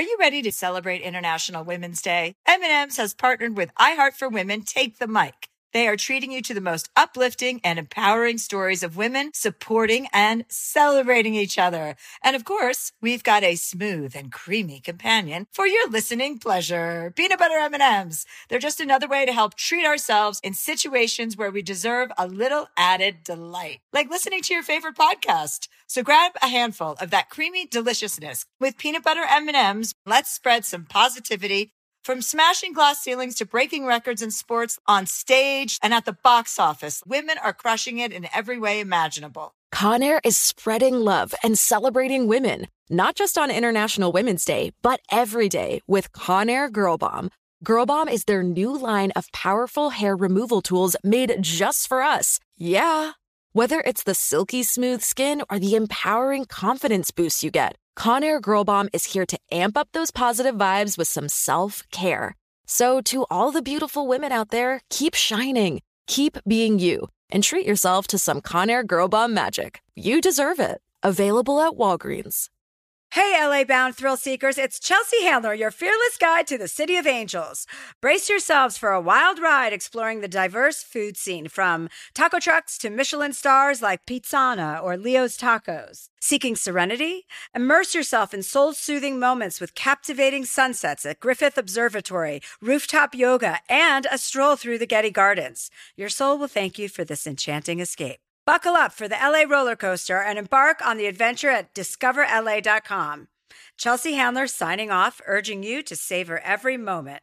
Are you ready to celebrate International Women's Day? M&M's has partnered with iHeart for Women Take the Mic. They are treating you to the most uplifting and empowering stories of women supporting and celebrating each other. And of course, we've got a smooth and creamy companion for your listening pleasure. Peanut butter M&Ms. They're just another way to help treat ourselves in situations where we deserve a little added delight, like listening to your favorite podcast. So grab a handful of that creamy deliciousness with peanut butter M&Ms. Let's spread some positivity from smashing glass ceilings to breaking records in sports on stage and at the box office, women are crushing it in every way imaginable. Conair is spreading love and celebrating women, not just on International Women's Day, but every day with Conair Girl Bomb. Girl Bomb is their new line of powerful hair removal tools made just for us. Yeah. Whether it's the silky smooth skin or the empowering confidence boost you get, Conair Girl Bomb is here to amp up those positive vibes with some self care. So, to all the beautiful women out there, keep shining, keep being you, and treat yourself to some Conair Girl Bomb magic. You deserve it. Available at Walgreens. Hey, LA bound thrill seekers, it's Chelsea Handler, your fearless guide to the City of Angels. Brace yourselves for a wild ride exploring the diverse food scene from taco trucks to Michelin stars like Pizzana or Leo's Tacos. Seeking serenity? Immerse yourself in soul soothing moments with captivating sunsets at Griffith Observatory, rooftop yoga, and a stroll through the Getty Gardens. Your soul will thank you for this enchanting escape. Buckle up for the LA roller coaster and embark on the adventure at discoverla.com. Chelsea Handler signing off, urging you to savor every moment.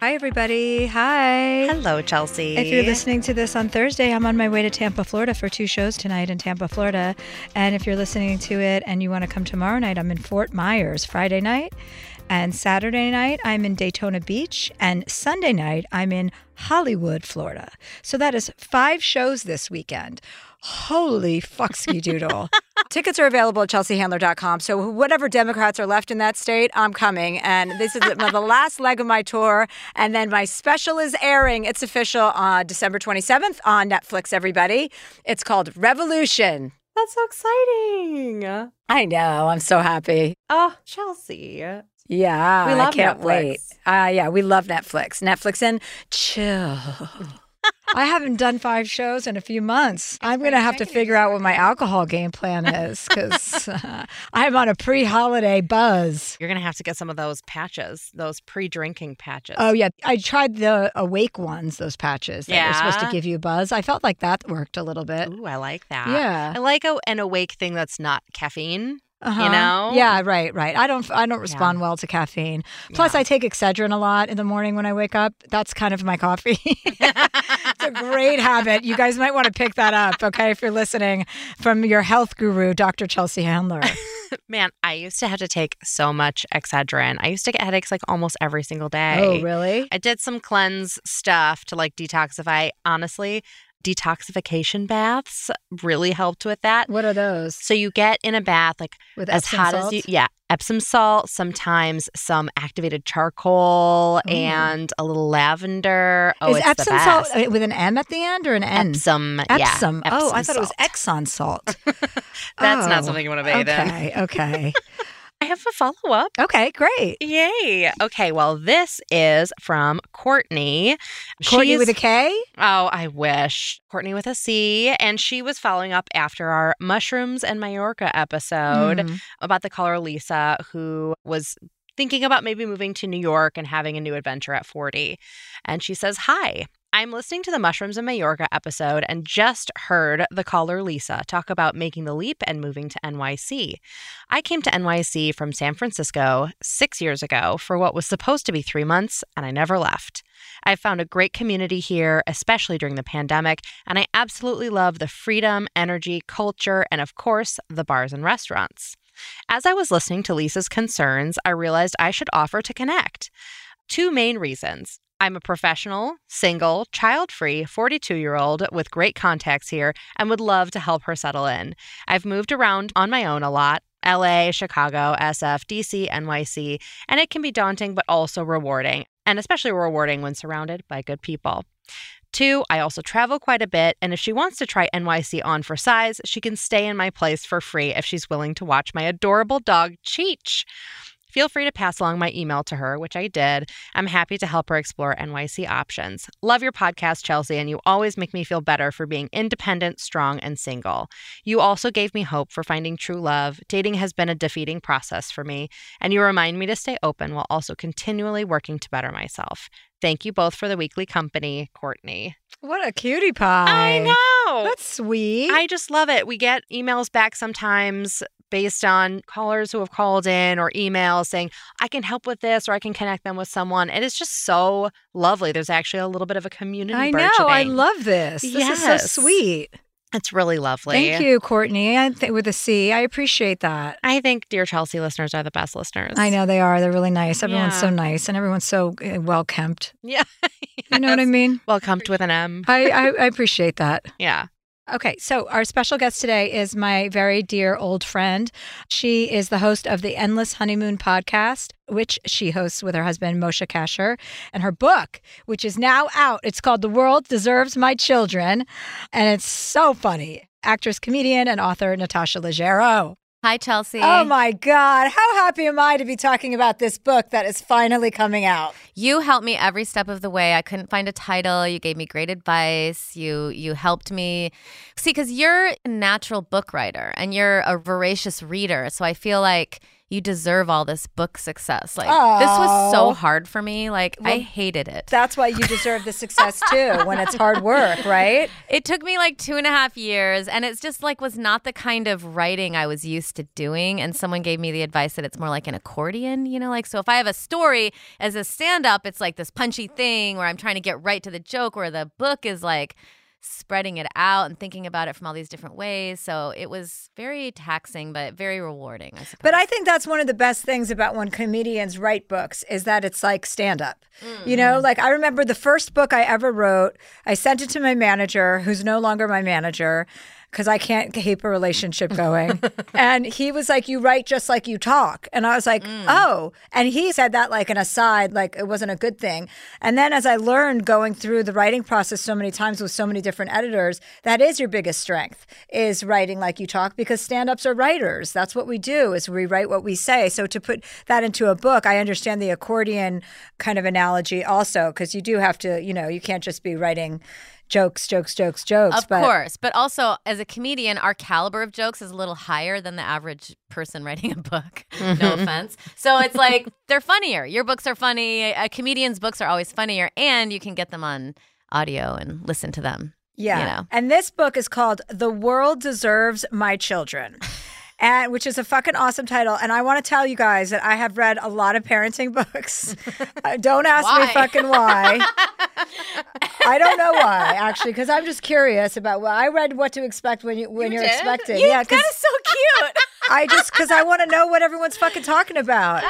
Hi, everybody. Hi. Hello, Chelsea. If you're listening to this on Thursday, I'm on my way to Tampa, Florida for two shows tonight in Tampa, Florida. And if you're listening to it and you want to come tomorrow night, I'm in Fort Myers Friday night. And Saturday night, I'm in Daytona Beach. And Sunday night, I'm in Hollywood, Florida. So that is five shows this weekend. Holy fucksky doodle. Tickets are available at chelseahandler.com. So, whatever Democrats are left in that state, I'm coming. And this is the, the last leg of my tour. And then my special is airing. It's official on December 27th on Netflix, everybody. It's called Revolution. That's so exciting. I know. I'm so happy. Oh, Chelsea. Yeah. We love I can't Netflix. wait. Uh, yeah, we love Netflix. Netflix and chill. I haven't done five shows in a few months. I'm going to have to figure out what my alcohol game plan is because uh, I'm on a pre holiday buzz. You're going to have to get some of those patches, those pre drinking patches. Oh, yeah. I tried the awake ones, those patches that were supposed to give you a buzz. I felt like that worked a little bit. Ooh, I like that. Yeah. I like a, an awake thing that's not caffeine. Uh-huh. know? Yeah, right, right. I don't I don't respond well to caffeine. Plus I take Excedrin a lot in the morning when I wake up. That's kind of my coffee. it's a great habit. You guys might want to pick that up, okay, if you're listening from your health guru, Dr. Chelsea Handler. Man, I used to have to take so much Excedrin. I used to get headaches like almost every single day. Oh, really? I did some cleanse stuff to like detoxify. Honestly, detoxification baths really helped with that. What are those? So you get in a bath like With as Epsom hot salt? as you yeah, Epsom salt, sometimes some activated charcoal oh. and a little lavender. Oh, Is it's Epsom salt with an M at the end or an N? Epsom, yeah, Epsom. oh, I Epsom thought it was. Exxon salt. That's Oh, not something you want to bathe in. okay, okay. I have a follow up. Okay, great. Yay. Okay, well, this is from Courtney. Courtney She's- with a K? Oh, I wish. Courtney with a C. And she was following up after our Mushrooms and Majorca episode Mm. about the caller Lisa, who was thinking about maybe moving to New York and having a new adventure at 40. And she says, Hi. I'm listening to the Mushrooms in Majorca episode and just heard the caller Lisa talk about making the leap and moving to NYC. I came to NYC from San Francisco six years ago for what was supposed to be three months, and I never left. I've found a great community here, especially during the pandemic, and I absolutely love the freedom, energy, culture, and of course, the bars and restaurants. As I was listening to Lisa's concerns, I realized I should offer to connect. Two main reasons. I'm a professional, single, child free 42 year old with great contacts here and would love to help her settle in. I've moved around on my own a lot LA, Chicago, SF, DC, NYC, and it can be daunting but also rewarding, and especially rewarding when surrounded by good people. Two, I also travel quite a bit, and if she wants to try NYC on for size, she can stay in my place for free if she's willing to watch my adorable dog, Cheech. Feel free to pass along my email to her, which I did. I'm happy to help her explore NYC options. Love your podcast, Chelsea, and you always make me feel better for being independent, strong, and single. You also gave me hope for finding true love. Dating has been a defeating process for me, and you remind me to stay open while also continually working to better myself. Thank you both for the weekly company, Courtney. What a cutie pie. I know. That's sweet. I just love it. We get emails back sometimes based on callers who have called in or emails saying, I can help with this or I can connect them with someone. And it's just so lovely. There's actually a little bit of a community. I know. I love this. This is so sweet. It's really lovely. Thank you, Courtney. I th- with a C. I appreciate that. I think Dear Chelsea listeners are the best listeners. I know they are. They're really nice. Everyone's Yeah. so nice and everyone's so uh, well kempt. Yeah. You know what I mean? Welcome with an M. I, I, I appreciate that. Yeah. Okay, so our special guest today is my very dear old friend. She is the host of the Endless Honeymoon podcast, which she hosts with her husband, Moshe Kasher, and her book, which is now out. It's called The World Deserves My Children, and it's so funny. Actress, comedian, and author Natasha Leggero. Hi, oh Chelsea. Oh my God, how happy am I to be talking about this book that is finally coming out? You helped me every step of the way. I couldn't find a title. You gave me great advice. You you helped me. See, because you're a natural book writer and you're a voracious reader, so I feel like you deserve all this book success. Like this was so hard for me. Like I hated it. That's why you deserve the success too when it's hard work, right? It took me like two and a half years, and it's just like was not the kind of writing I was used to doing. And someone gave me the advice that it's more like an accordion, you know, like so if I have a story as a stand up, it's like this punchy thing where I'm trying to get right to the joke, where the book is like spreading it out and thinking about it from all these different ways. So it was very taxing, but very rewarding, I suppose. But I think that's one of the best things about when comedians write books is that it's like stand up. You know, mm. like I remember the first book I ever wrote, I sent it to my manager, who's no longer my manager. Because I can't keep a relationship going. and he was like, You write just like you talk. And I was like, mm. Oh. And he said that like an aside, like it wasn't a good thing. And then as I learned going through the writing process so many times with so many different editors, that is your biggest strength is writing like you talk because stand-ups are writers. That's what we do is we write what we say. So to put that into a book, I understand the accordion kind of analogy also because you do have to, you know, you can't just be writing jokes, jokes, jokes, jokes. Of but course. But also, as a comedian, our caliber of jokes is a little higher than the average person writing a book. no mm-hmm. offense. So it's like they're funnier. Your books are funny. A comedian's books are always funnier, and you can get them on audio and listen to them. Yeah. You know. And this book is called The World Deserves My Children. And which is a fucking awesome title. And I want to tell you guys that I have read a lot of parenting books. Uh, Don't ask me fucking why. I don't know why, actually, because I'm just curious about. Well, I read what to expect when you when You are expecting. You, yeah, 'cause that is so cute. I just because I want to know what everyone's fucking talking about.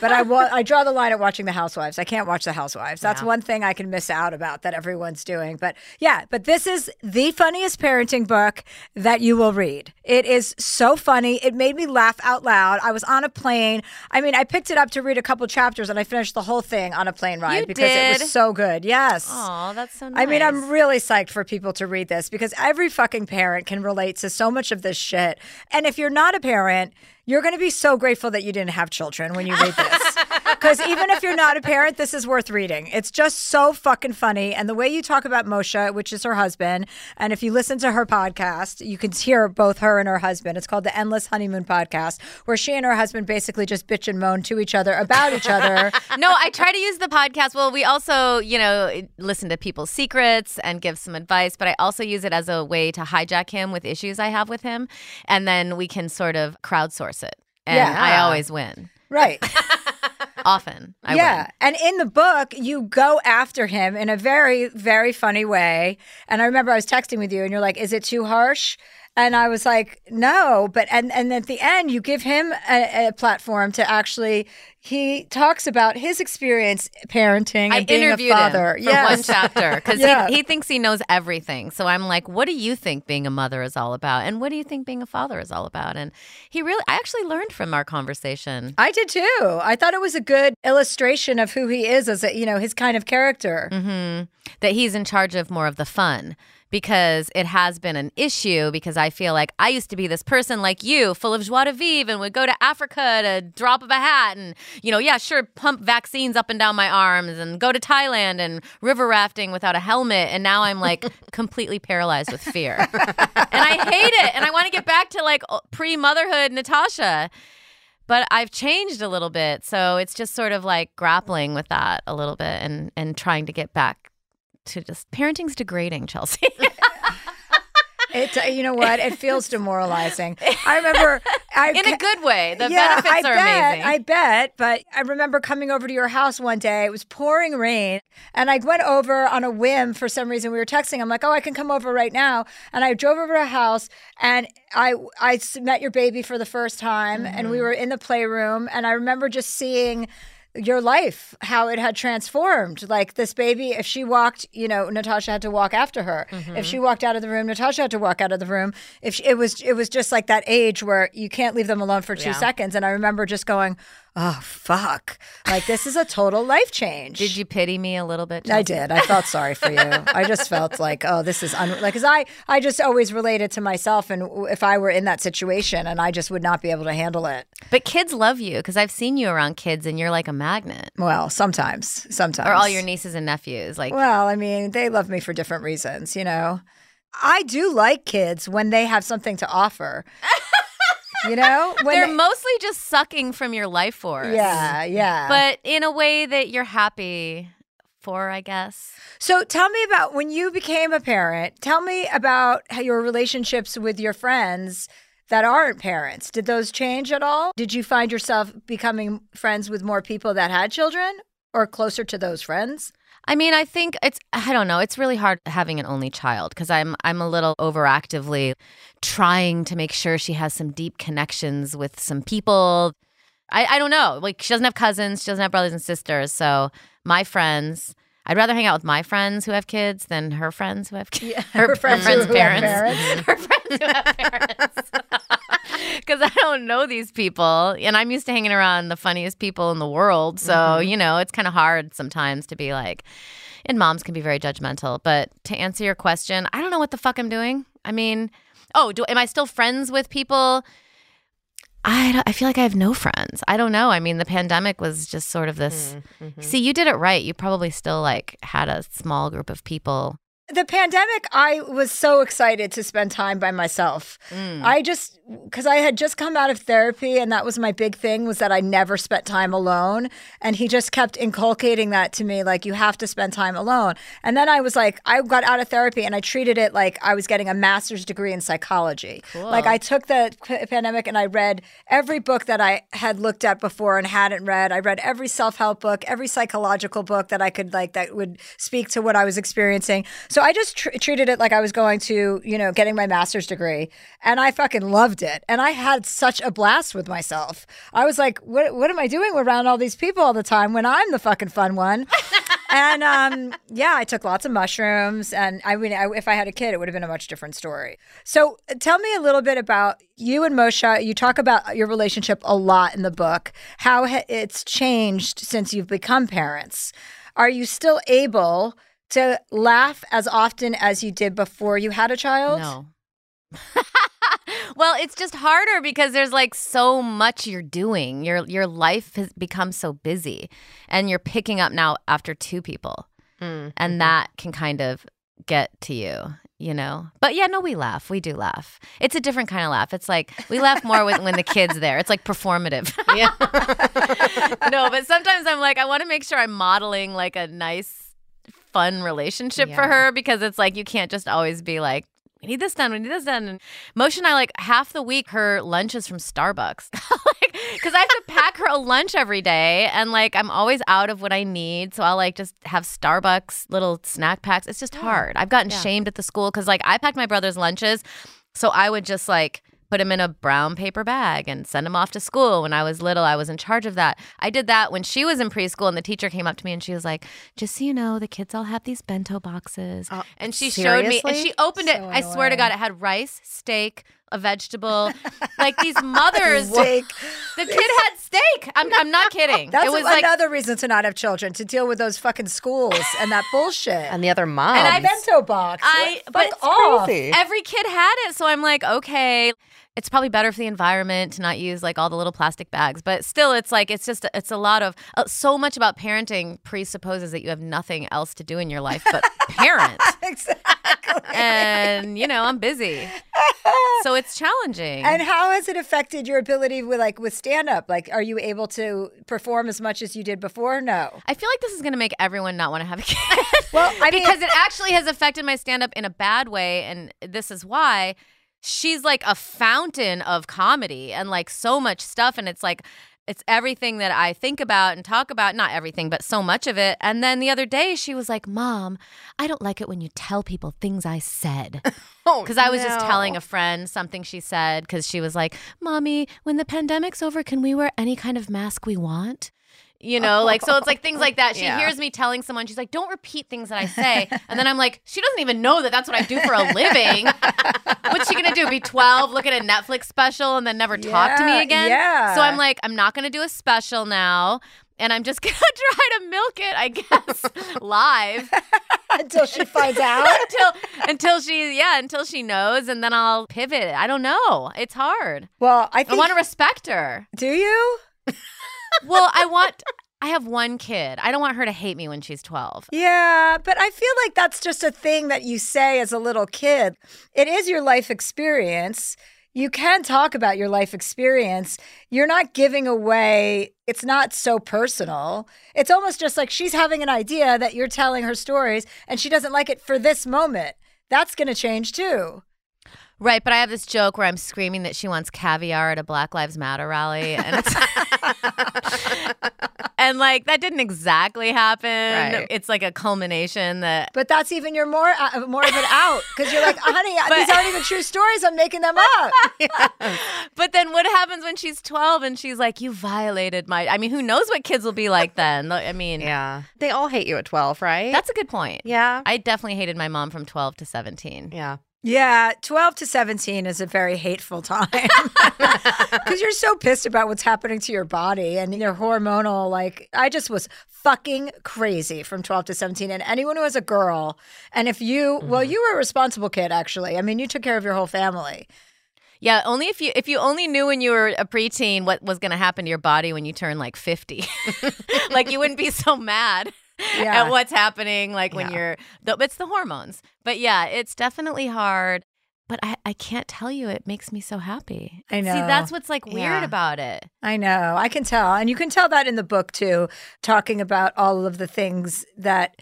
But I wa- I draw the line at watching the Housewives. I can't watch the Housewives. That's one thing I can miss out about that everyone's doing. But yeah, but this is the funniest parenting book that you will read. It is so funny. It made me laugh out loud. I was on a plane. I mean, I picked it up to read a couple chapters and I finished the whole thing on a plane ride You because it was so good. Yes. Oh, that's so nice. I mean, I'm really psyched for people to read this because every fucking parent can relate to so much of this shit. And if you're not a parent, you're going to be so grateful that you didn't have children when you read this. Because even if you're not a parent, this is worth reading. It's just so fucking funny. And the way you talk about Moshe, which is her husband, and if you listen to her podcast, you can hear both her and her husband. It's called the Endless Honeymoon Podcast, where she and her husband basically just bitch and moan to each other about each other. no, I try to use the podcast. Well, we also, you know, listen to people's secrets and give some advice, but I also use it as a way to hijack him with issues I have with him. And then we can sort of crowdsource it. And Yeah. I always win. right. Often. I yeah. win. And in the book, you go after him in a very, very funny way. And I remember I was texting with you and you're like, is it too harsh? And I was like, no. But, and, and at the end, you give him a, a platform to actually, he talks about his experience parenting and I being a interviewed father. him for Yes. one chapter because Yeah. he, he thinks he knows everything. So I'm like, what do you think being a mother is all about? And what do you think being a father is all about? And he really, I actually learned from our conversation. I did too. I thought it was a good illustration of who he is as a, you know, his kind of character. hmm That he's in charge of more of the fun because it has been an issue because I feel like I used to be this person like you, full of joie de vivre and would go to Africa a drop of a hat and, you know, yeah, sure, pump vaccines up and down my arms and go to Thailand and river rafting without a helmet. And now I'm like completely paralyzed with fear. and I hate it. And I want to get back to like pre motherhood Natasha. But I've changed a little bit. So it's just sort of like grappling with that a little bit and, and trying to get back to just parenting's degrading, Chelsea. It, uh, you know what? It feels demoralizing. I remember, I In a good way. The yeah, benefits I are bet, amazing. I bet. But I remember coming over to your house one day. It was pouring rain, and I went over on a whim for some reason. We were texting. I'm like, "Oh, I can come over right now." And I drove over to a house, and I I met your baby for the first time, and Mm-hmm. we were in the playroom, and I remember just seeing your life how it had transformed like this baby if she walked you know natasha had to walk after her Mm-hmm. if she walked out of the room natasha had to walk out of the room if she, it was it was just like that age where you can't leave them alone for two Yeah. seconds and i remember just going oh fuck like this is a total life change Did you pity me a little bit? I did. I felt sorry for you. I just felt like, oh, this is un- like, cause I, I just always related to myself, and if I were in that situation, and I just would not be able to handle it. But kids love you because I've seen you around kids and you're like a magnet. Well, sometimes, sometimes, Or all your nieces and nephews. Like, Well, I mean, they love me for different reasons, you know. I do like kids when they have something to offer. you know, they're they- mostly just sucking from your life force. yeah, yeah. But in a way that you're happy for, I guess. so, tell me about when you became a parent. Tell me about how your relationships with your friends that aren't parents. Did those change at all? Did you find yourself becoming friends with more people that had children, or closer to those friends? I mean, I think it's I don't know, it's really hard having an only child because I'm I'm a little overactively trying to make sure she has some deep connections with some people. I, I don't know. Like she doesn't have cousins, she doesn't have brothers and sisters. So my friends I'd rather hang out with my friends who have kids than her friends who have kids. Yeah, her friends who- who have parents. her friends who have parents. Because I don't know these people, and I'm used to hanging around the funniest people in the world. So Mm-hmm. you know, it's kind of hard sometimes to be like. And moms can be very judgmental. But to answer your question, I don't know what the fuck I'm doing. I mean, oh, do am I still friends with people? I, don't- I feel like I have no friends. I don't know. I mean, the pandemic was just sort of this. See, you did it right. You probably still like had a small group of people. The pandemic, I was so excited to spend time by myself. Mm. I just because I had just come out of therapy, and that was my big thing was that I never spent time alone. And he just kept inculcating that to me, like you have to spend time alone. And then I was like, I got out of therapy, and I treated it like I was getting a master's degree in psychology. Like I took the pandemic and I read every book that I had looked at before and hadn't read. I read every self help book, every psychological book that I could like that would speak to what I was experiencing. So I just tr- treated it like I was going to, you know, getting my master's degree, and I fucking loved it. And I had such a blast with myself. I was like, what What am I doing around all these people all the time when I'm the fucking fun one? and um, yeah, I took lots of mushrooms. And I mean, I, if I had a kid, it would have been a much different story. So uh, tell me a little bit about you and Moshe. You talk about your relationship a lot in the book, how it's changed since you've become parents. Are you still able to laugh as often as you did before you had a child? No. Well, it's just harder because there's like so much you're doing. Your your life has become so busy, and you're picking up now after two people, Mm. and that can kind of get to you, you know. But yeah, no, we laugh. We do laugh. It's a different kind of laugh. It's like we laugh more when, when the kid's there. It's like performative. Yeah. no, but sometimes I'm like, I want to make sure I'm modeling like a nice, fun relationship for her because it's like you can't just always be like, we need this done, we need this done. And Moshe and I, like half the week, her lunch is from Starbucks. like, because I have to pack her a lunch every day and like I'm always out of what I need. So I'll like just have Starbucks little snack packs. It's just hard. I've gotten Yeah. shamed at the school because like I packed my brother's lunches. So I would just like put him in a brown paper bag and send him off to school. When I was little, I was in charge of that. I did that when she was in preschool, and the teacher came up to me and she was like, "Just so you know, the kids all have these bento boxes." Oh, and she showed me, and she opened it. So I swear to God, it had rice, steak, a vegetable. like these mothers, Steak. the kid had steak. I'm, I'm not kidding. That's it was like another reason to not have children to deal with those fucking schools and that bullshit. and the other mom. and I bento box. I- Fuck but it's off. crazy. every kid had it. So I'm like, okay, it's probably better for the environment to not use like all the little plastic bags. But still, it's like, it's just, it's a lot of, uh, so much about parenting presupposes that you have nothing else to do in your life but parent. Exactly. and, you know, I'm busy. So it's challenging. And how has it affected your ability with like with stand up? Like, are you able to perform as much as you did before? No. I feel like this is going to make everyone not want to have a kid. Well, I mean- because it actually has affected my stand up in a bad way. And this is why she's like a fountain of comedy and like so much stuff. And it's like, it's everything that I think about and talk about. Not everything, but so much of it. And then the other day, she was like, Mom, I don't like it when you tell people things I said. Oh, Because I was just telling a friend something she said because she was like, Mommy, when the pandemic's over, can we wear any kind of mask we want? You know, like, so it's like things like that. She Yeah. hears me telling someone, she's like, don't repeat things that I say. And then I'm like, she doesn't even know that that's what I do for a living. What's she going to do? Be 12, look at a Netflix special, and then never talk to me again? yeah. So I'm like, I'm not going to do a special now. And I'm just going to try to milk it, I guess, live Until she finds out. until until she yeah until she knows and then I'll pivot. I don't know. It's hard. Well, I I want to respect her. do you? Well, I want. I have one kid. I don't want her to hate me when she's twelve. Yeah, but I feel like that's just a thing that you say as a little kid. It is your life experience. You can talk about your life experience. You're not giving away, it's not so personal. It's almost just like she's having an idea that you're telling her stories and she doesn't like it for this moment. That's going to change too. Right, but I have this joke where I'm screaming that she wants caviar at a Black Lives Matter rally, and it's and like that didn't exactly happen. Right. It's like a culmination that But that's even your more uh, more of it out because you're like, honey, these aren't even true stories. I'm making them up. But then what happens when she's 12 and she's like, You violated my. I mean, who knows what kids will be like then? I mean, Yeah. They all hate you at 12, right? that's a good point. yeah. I definitely hated my mom from 12 to 17. yeah. Yeah, 12 to 17 is a very hateful time because you're so pissed about what's happening to your body and your hormonal. Like, I just was fucking crazy from 12 to 17. And anyone who has a girl, and if you, well, mm-hmm. you were a responsible kid, actually. I mean, you took care of your whole family. Yeah, only if you if you only knew when you were a preteen what was going to happen to your body when you turn like 50. like you wouldn't be so mad. Yeah. At what's happening, like when Yeah. you're, the, it's the hormones. But yeah, it's definitely hard. But I, I can't tell you, it makes me so happy. I know See, that's what's like weird Yeah. about it. I know. I can tell. And you can tell that in the book too, talking about all of the things that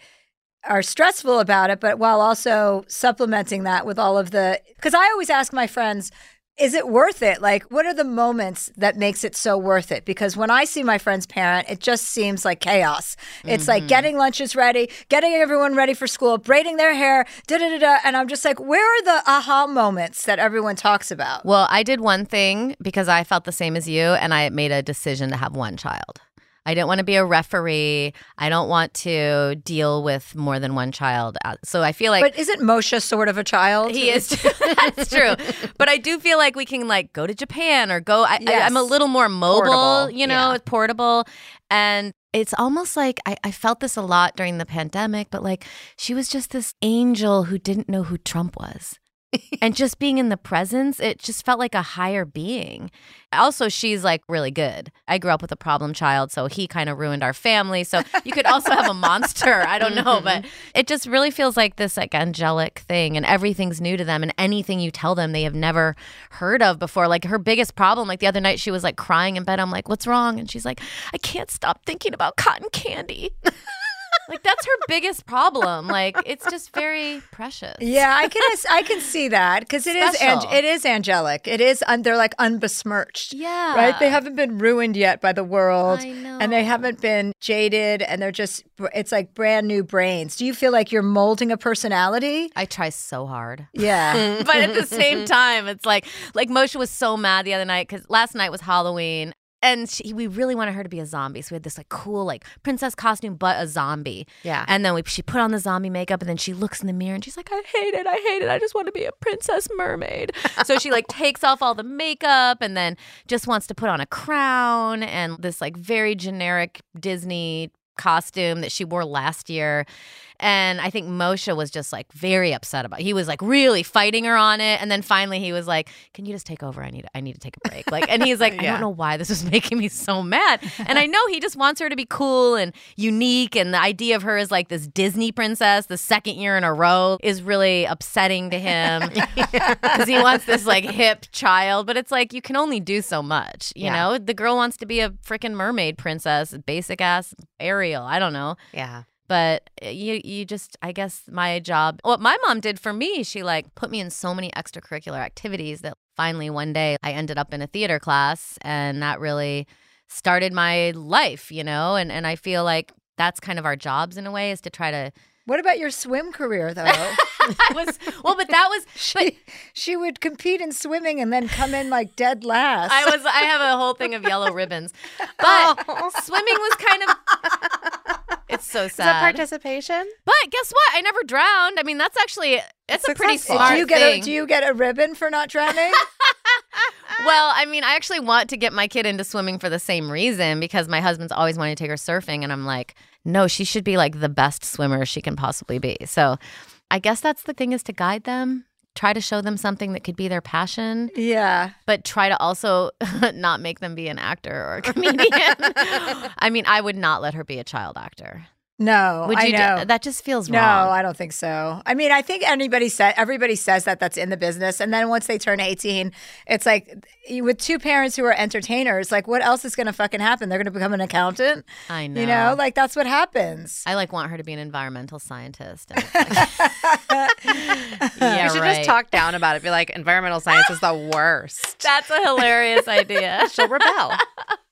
are stressful about it, but while also supplementing that with all of the because I always ask my friends, is it worth it? Like, what are the moments that makes it so worth it? Because when I see my friends parent, it just seems like chaos. It's like mm-hmm. getting lunches ready, getting everyone ready for school, braiding their hair, da da da da. And I'm just like, where are the aha moments that everyone talks about? Well, I did one thing because I felt the same as you, and I made a decision to have one child. I don't want to be a referee. I don't want to deal with more than one child. Uh, So I feel like but isn't Moshe sort of a child? he is. that's true. But I do feel like we can like go to Japan or go. I, I'm a little more mobile. Portable, You know, yeah. it's portable, and it's almost like I, I felt this a lot during the pandemic. But like she was just this angel who didn't know who Trump was. And just being in the presence, it just felt like a higher being. Also, she's like really good. I grew up with a problem child, so he kind of ruined our family. So you could also have a monster. I don't know, but mm-hmm. it just really feels like this like angelic thing and everything's new to them and anything you tell them they have never heard of before. Like her biggest problem, like the other night she was like crying in bed. I'm like, "What's wrong?" And she's like, "I can't stop thinking about cotton candy." like that's her biggest problem. Like it's just very precious. Yeah, I can I can see that because it is ang- it is angelic. It is un- they're like unbesmirched. Yeah. Right? They haven't been ruined yet by the world. I know. And they haven't been jaded and they're just it's like brand new brains. Do you feel like you're molding a personality? I try so hard. Yeah. but at the same time, it's like like Moshe was so mad the other night because last night was Halloween. And she, we really wanted her to be a zombie, so we had this like cool like princess costume, but a zombie. Yeah. And then we, she put on the zombie makeup, and then she looks in the mirror and she's like, "I hate it, I hate it. I just want to be a princess mermaid." so she like takes off all the makeup, and then just wants to put on a crown and this like very generic Disney costume that she wore last year. And I think Moshe was just like very upset about. It. He was like really fighting her on it, and then finally he was like, "Can you just take over? I need I need to take a break." Like, and he's like, "I don't know why this is making me so mad." And I know he just wants her to be cool and unique, and the idea of her as like this Disney princess, the second year in a row, is really upsetting to him because he wants this like hip child. But it's like you can only do so much, you Yeah. know. The girl wants to be a freaking mermaid princess, basic ass Ariel. I don't know Yeah. But uh, you you just i guess my job what my mom did for me she like put me in so many extracurricular activities that finally one day i ended up in a theater class and that really started my life you know and and i feel like that's kind of our jobs in a way is to try to what about your swim career though? that was well but that was but she, she would compete in swimming and then come in like dead last. I was I have a whole thing of yellow ribbons. But swimming was kind of it's so Is that sad. participation? but guess what? I never drowned. I mean, that's actually it's a pretty smart do you get thing. a do you get a ribbon for not drowning? Well, I mean, I actually want to get my kid into swimming for the same reason because my husband's always wanted to take her surfing. And I'm like, no, she should be like the best swimmer she can possibly be. So I guess that's the thing is to guide them, try to show them something that could be their passion, yeah. but try to also not make them be an actor or a comedian. I mean, I would not let her be a child actor. No, Would I you? do- know. that just feels No, wrong. I don't think so. I mean, I think anybody said everybody says that that's in the business, and then once they turn eighteen, it's like with two parents who are entertainers. Like, what else is going to fucking happen? They're going to become an accountant. I know. You know, like that's what happens. I like want her to be an environmental scientist. And like- yeah, you should right. just talk down about it. Be like, environmental science is the worst. That's a hilarious idea. She'll rebel.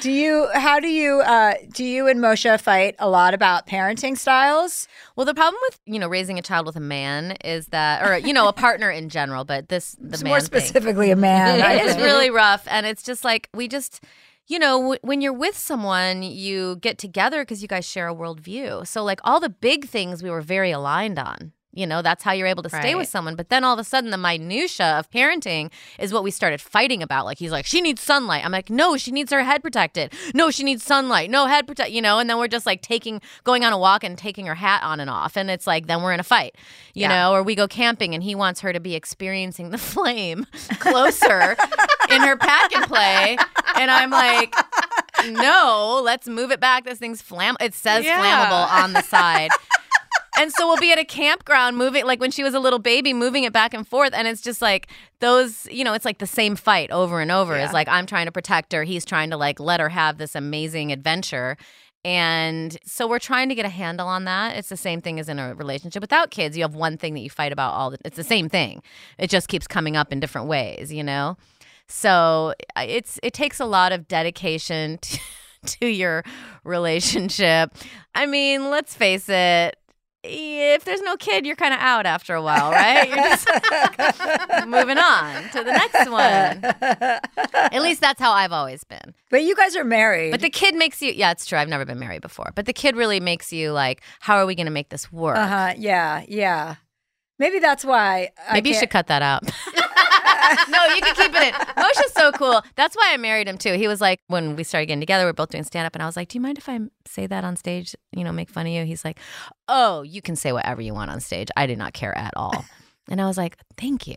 Do you? How do you? uh Do you and Moshe fight a lot about parenting styles? Well, the problem with you know raising a child with a man is that, or you know, a partner in general, but this the more thing. specifically a man. It is really rough, and it's just like we just. You know, w- when you're with someone, you get together because you guys share a worldview. So, like all the big things, we were very aligned on. You know, that's how you're able to stay with someone. But then all of a sudden, the minutia of parenting is what we started fighting about. Like he's like, she needs sunlight. I'm like, no, she needs her head protected. No, she needs sunlight. No head protect. You know, and then we're just like taking, going on a walk and taking her hat on and off, and it's like then we're in a fight. You Yeah. know, or we go camping and he wants her to be experiencing the flame closer in her pack and play, and I'm like. No, let's move it back. This thing's flamm. It says Yeah. flammable on the side. And so we'll be at a campground moving, like when she was a little baby, moving it back and forth. And it's just like those, you know, it's like the same fight over and over. Yeah. It's like I'm trying to protect her. He's trying to like let her have this amazing adventure. And so we're trying to get a handle on that. It's the same thing as in a relationship without kids. You have one thing that you fight about all the it's the same thing. It just keeps coming up in different ways, you know? So it's it takes a lot of dedication to, to your relationship. I mean, let's face it. If there's no kid, you're kind of out after a while, right? You're just moving on to the next one. At least that's how I've always been. But you guys are married. But the kid makes you, yeah, it's true. I've never been married before. But the kid really makes you like, how are we going to make this work? uh huh. Yeah. Yeah. Maybe that's why. Maybe you should cut that out. no, you can keep it in. Moshe's so cool. That's why I married him too. He was like, when we started getting together, we are both doing stand up, and I was like, "Do you mind if I say that on stage? You know, make fun of you?" He's like, "Oh, you can say whatever you want on stage. I did not care at all." And I was like, thank you.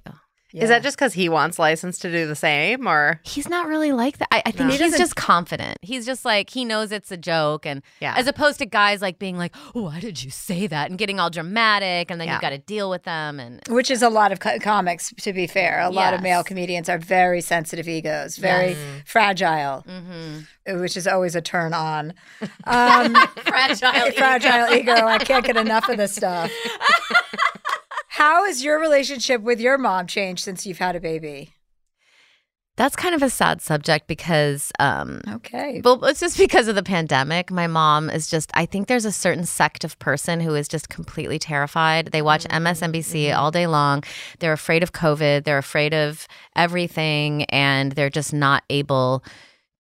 Is that just because he wants license to do the same, or He's not really like that. I, I think No. he's just confident. He's just like he knows it's a joke, and Yeah. as opposed to guys like being like, "Oh, why did you say that?" and getting all dramatic, and then Yeah. you've got to deal with them. And Which is a lot of co- comics, to be fair. A lot of male comedians are very sensitive egos, very fragile, Mm-hmm. which is always a turn on. Um, fragile, fragile ego. I can't get enough of this stuff. How has your relationship with your mom changed since you've had a baby? That's kind of a sad subject because, um, Okay. well, it's just because of the pandemic. My mom is just, I think there's a certain sect of person who is just completely terrified. They watch MSNBC all day long. They're afraid of COVID. They're afraid of everything. And they're just not able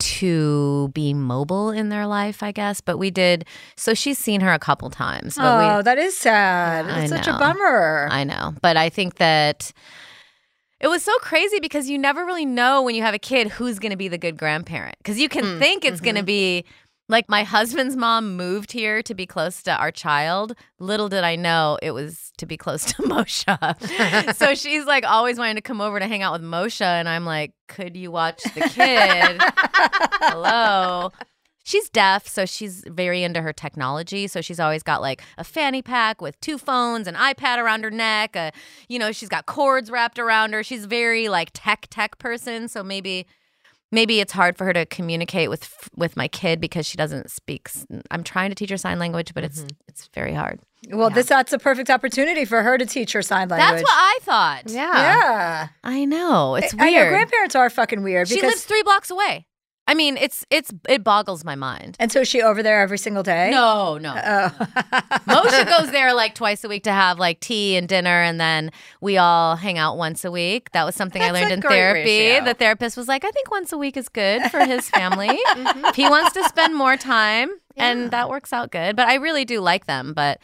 to be mobile in their life, I guess. But we did, so she's seen her a couple times. But we, Oh, that is sad. I That's such know. a bummer. I know. But I think that it was so crazy because you never really know when you have a kid who's going to be the good grandparent. Because you can mm, think it's going to mm-hmm. be like my husband's mom moved here to be close to our child. Little did I know it was to be close to Moshe. so she's like always wanting to come over to hang out with Moshe. And I'm like, could you watch the kid? Hello. She's deaf, so she's very into her technology. So she's always got like a fanny pack with two phones, an iPad around her neck. A, you know, she's got cords wrapped around her. She's very like tech tech person. So maybe, maybe it's hard for her to communicate with with my kid because she doesn't speak. i'm trying to teach her sign language, but it's mm-hmm. it's very hard. Well, this that's a perfect opportunity for her to teach her sign language. That's what I thought. yeah, Yeah. I know it's I know weird. grandparents are fucking weird she because lives three blocks away. I mean, it's it's it boggles my mind. and so is she over there every single day? No, no. Oh. Moshe goes there like twice a week to have like tea and dinner, and then we all hang out once a week. That was something I learned in therapy. ratio. The therapist was like, I think once a week is good for his family. If he wants to spend more time, and that works out good. But I really do like them. But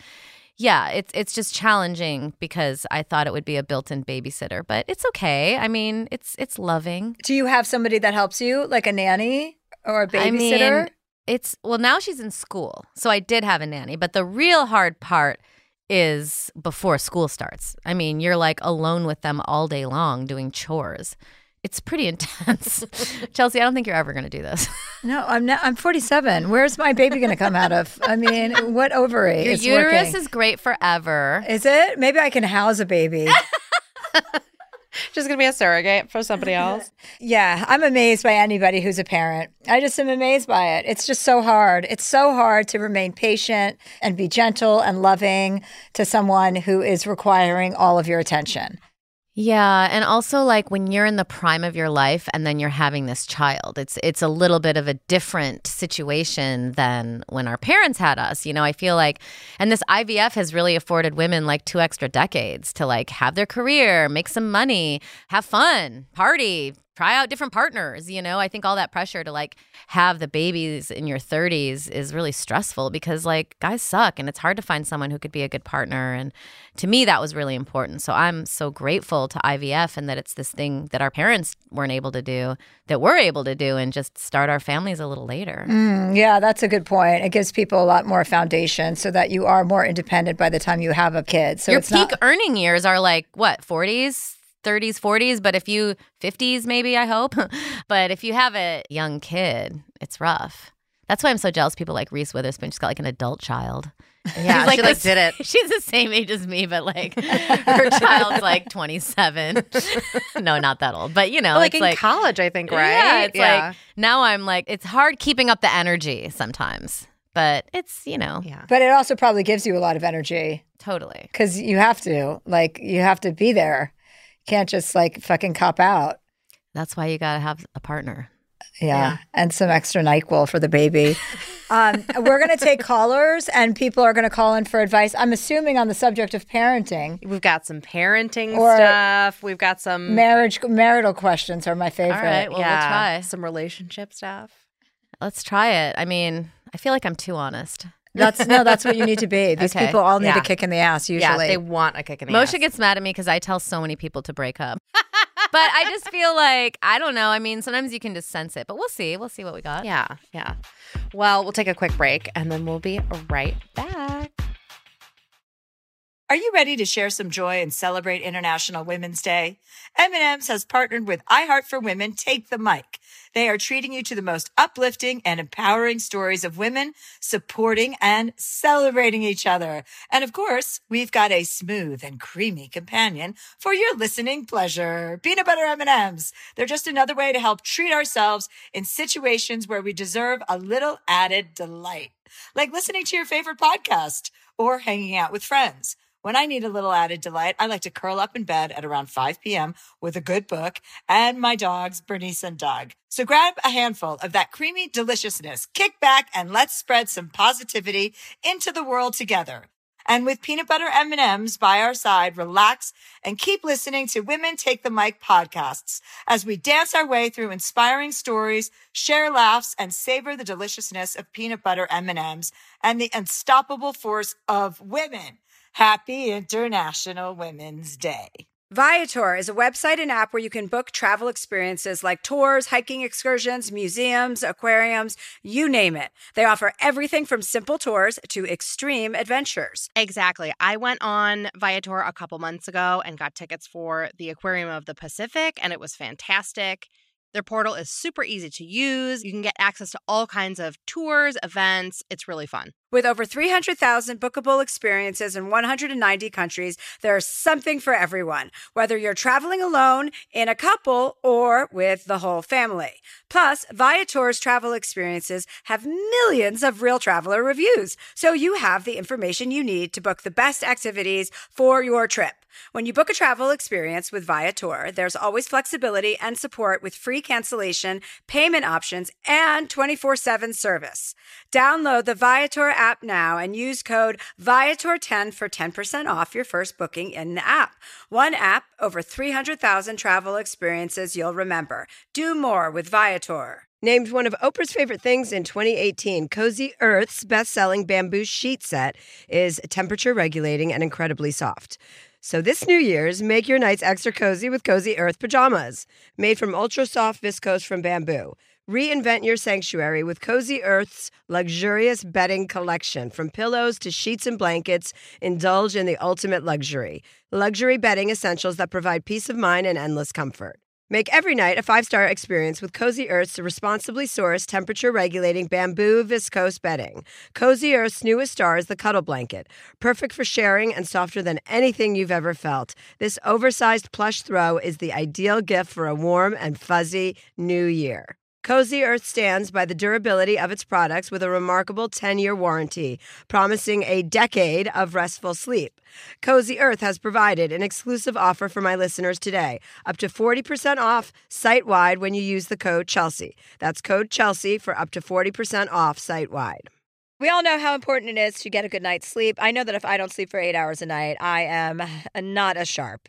yeah, it's it's just challenging because I thought it would be a built-in babysitter, but it's okay. I mean, it's it's loving. Do you have somebody that helps you, like a nanny or a babysitter? I mean, it's well now she's in school, so I did have a nanny. But the real hard part is before school starts. I mean, you're like alone with them all day long doing chores. It's pretty intense. Chelsea, I don't think you're ever going to do this. no, I'm not. I'm 47. Where's my baby going to come out of? I mean, what ovary Your is uterus working? is great forever. Is it? Maybe I can house a baby. just gonna be a surrogate for somebody else. yeah, I'm amazed by anybody who's a parent. I just am amazed by it. It's just so hard. It's so hard to remain patient and be gentle and loving to someone who is requiring all of your attention. Yeah, and also like when you're in the prime of your life and then you're having this child, it's it's a little bit of a different situation than when our parents had us. You know, I feel like and this IVF has really afforded women like two extra decades to like have their career, make some money, have fun, party, try out different partners, you know? I think all that pressure to like have the babies in your 30s is really stressful because like guys suck and it's hard to find someone who could be a good partner and to me that was really important. So I'm so grateful to IVF and that it's this thing that our parents weren't able to do that we're able to do and just start our families a little later. Mm, yeah, that's a good point. It gives people a lot more foundation so that you are more independent by the time you have a kid. So Your peak not earning years are like what, 40s? 30s, 40s, but if you 50s maybe, I hope. but if you have a young kid, it's rough. That's why I'm so jealous. People like Reese Witherspoon. She's got like an adult child. Yeah, She's she like the- did it. She's the same age as me, but like her child's like 27. no, not that old, but you know, like it's in like college, I think, right? Yeah, it's like now I'm like it's hard keeping up the energy sometimes, but it's you know yeah. but it also probably gives you a lot of energy totally. because you have to. Like, you have to be there. You can't just like fucking cop out. That's why you gotta have a partner. Yeah. And some extra NyQuil for the baby. um, we're going to take callers and people are going to call in for advice. I'm assuming on the subject of parenting. We've got some parenting Or- stuff. We've got some Marriage, marital questions are my favorite. All right, well, we'll try. some relationship stuff. Let's try it. I mean, I feel like I'm too honest. That's no, that's what you need to be. These Okay. people all need Yeah. a kick in the ass usually. Yeah, they want a kick in the Moshe ass. gets mad at me because I tell so many people to break up. but I just feel like I don't know. I mean, sometimes you can just sense it, but we'll see. We'll see what we got. Yeah, yeah. Well, we'll take a quick break and then we'll be right back. Are you ready to share some joy and celebrate International Women's Day? M&M's has partnered with iHeart for Women Take the Mic. They are treating you to the most uplifting and empowering stories of women supporting and celebrating each other. And of course, we've got a smooth and creamy companion for your listening pleasure. Peanut butter M&M's. They're just another way to help treat ourselves in situations where we deserve a little added delight, like listening to your favorite podcast or hanging out with friends. When I need a little added delight, I like to curl up in bed at around 5 p.m. with a good book and my dogs, Bernice and Doug. So grab a handful of that creamy deliciousness, kick back, and let's spread some positivity into the world together. And with peanut butter M&Ms by our side, relax and keep listening to Women Take the Mic podcasts as we dance our way through inspiring stories, share laughs, and savor the deliciousness of peanut butter M&Ms and the unstoppable force of women. Happy International Women's Day. Viator is a website and app where you can book travel experiences like tours, hiking excursions, museums, aquariums, you name it. They offer everything from simple tours to extreme adventures. Exactly. I went on Viator a couple months ago and got tickets for the Aquarium of the Pacific, and it was fantastic. Their portal is super easy to use. You can get access to all kinds of tours, events. It's really fun. With over 300,000 bookable experiences in 190 countries, there's something for everyone, whether you're traveling alone, in a couple, or with the whole family. Plus, Viator's travel experiences have millions of real traveler reviews, so you have the information you need to book the best activities for your trip. When you book a travel experience with Viator, there's always flexibility and support with free cancellation, payment options, and 24 7 service. Download the Viator app now and use code Viator10 for 10% off your first booking in the app. One app, over 300,000 travel experiences you'll remember. Do more with Viator. Named one of Oprah's favorite things in 2018, Cozy Earth's best selling bamboo sheet set is temperature regulating and incredibly soft. So this New Year's, make your nights extra cozy with Cozy Earth pajamas, made from ultra soft viscose from bamboo. Reinvent your sanctuary with Cozy Earth's luxurious bedding collection. From pillows to sheets and blankets, indulge in the ultimate luxury. Luxury bedding essentials that provide peace of mind and endless comfort. Make every night a five star experience with Cozy Earth's responsibly sourced, temperature regulating bamboo viscose bedding. Cozy Earth's newest star is the Cuddle Blanket, perfect for sharing and softer than anything you've ever felt. This oversized plush throw is the ideal gift for a warm and fuzzy new year. Cozy Earth stands by the durability of its products with a remarkable 10 year warranty, promising a decade of restful sleep. Cozy Earth has provided an exclusive offer for my listeners today up to 40% off site wide when you use the code Chelsea. That's code Chelsea for up to 40% off site wide. We all know how important it is to get a good night's sleep. I know that if I don't sleep for eight hours a night, I am not as sharp.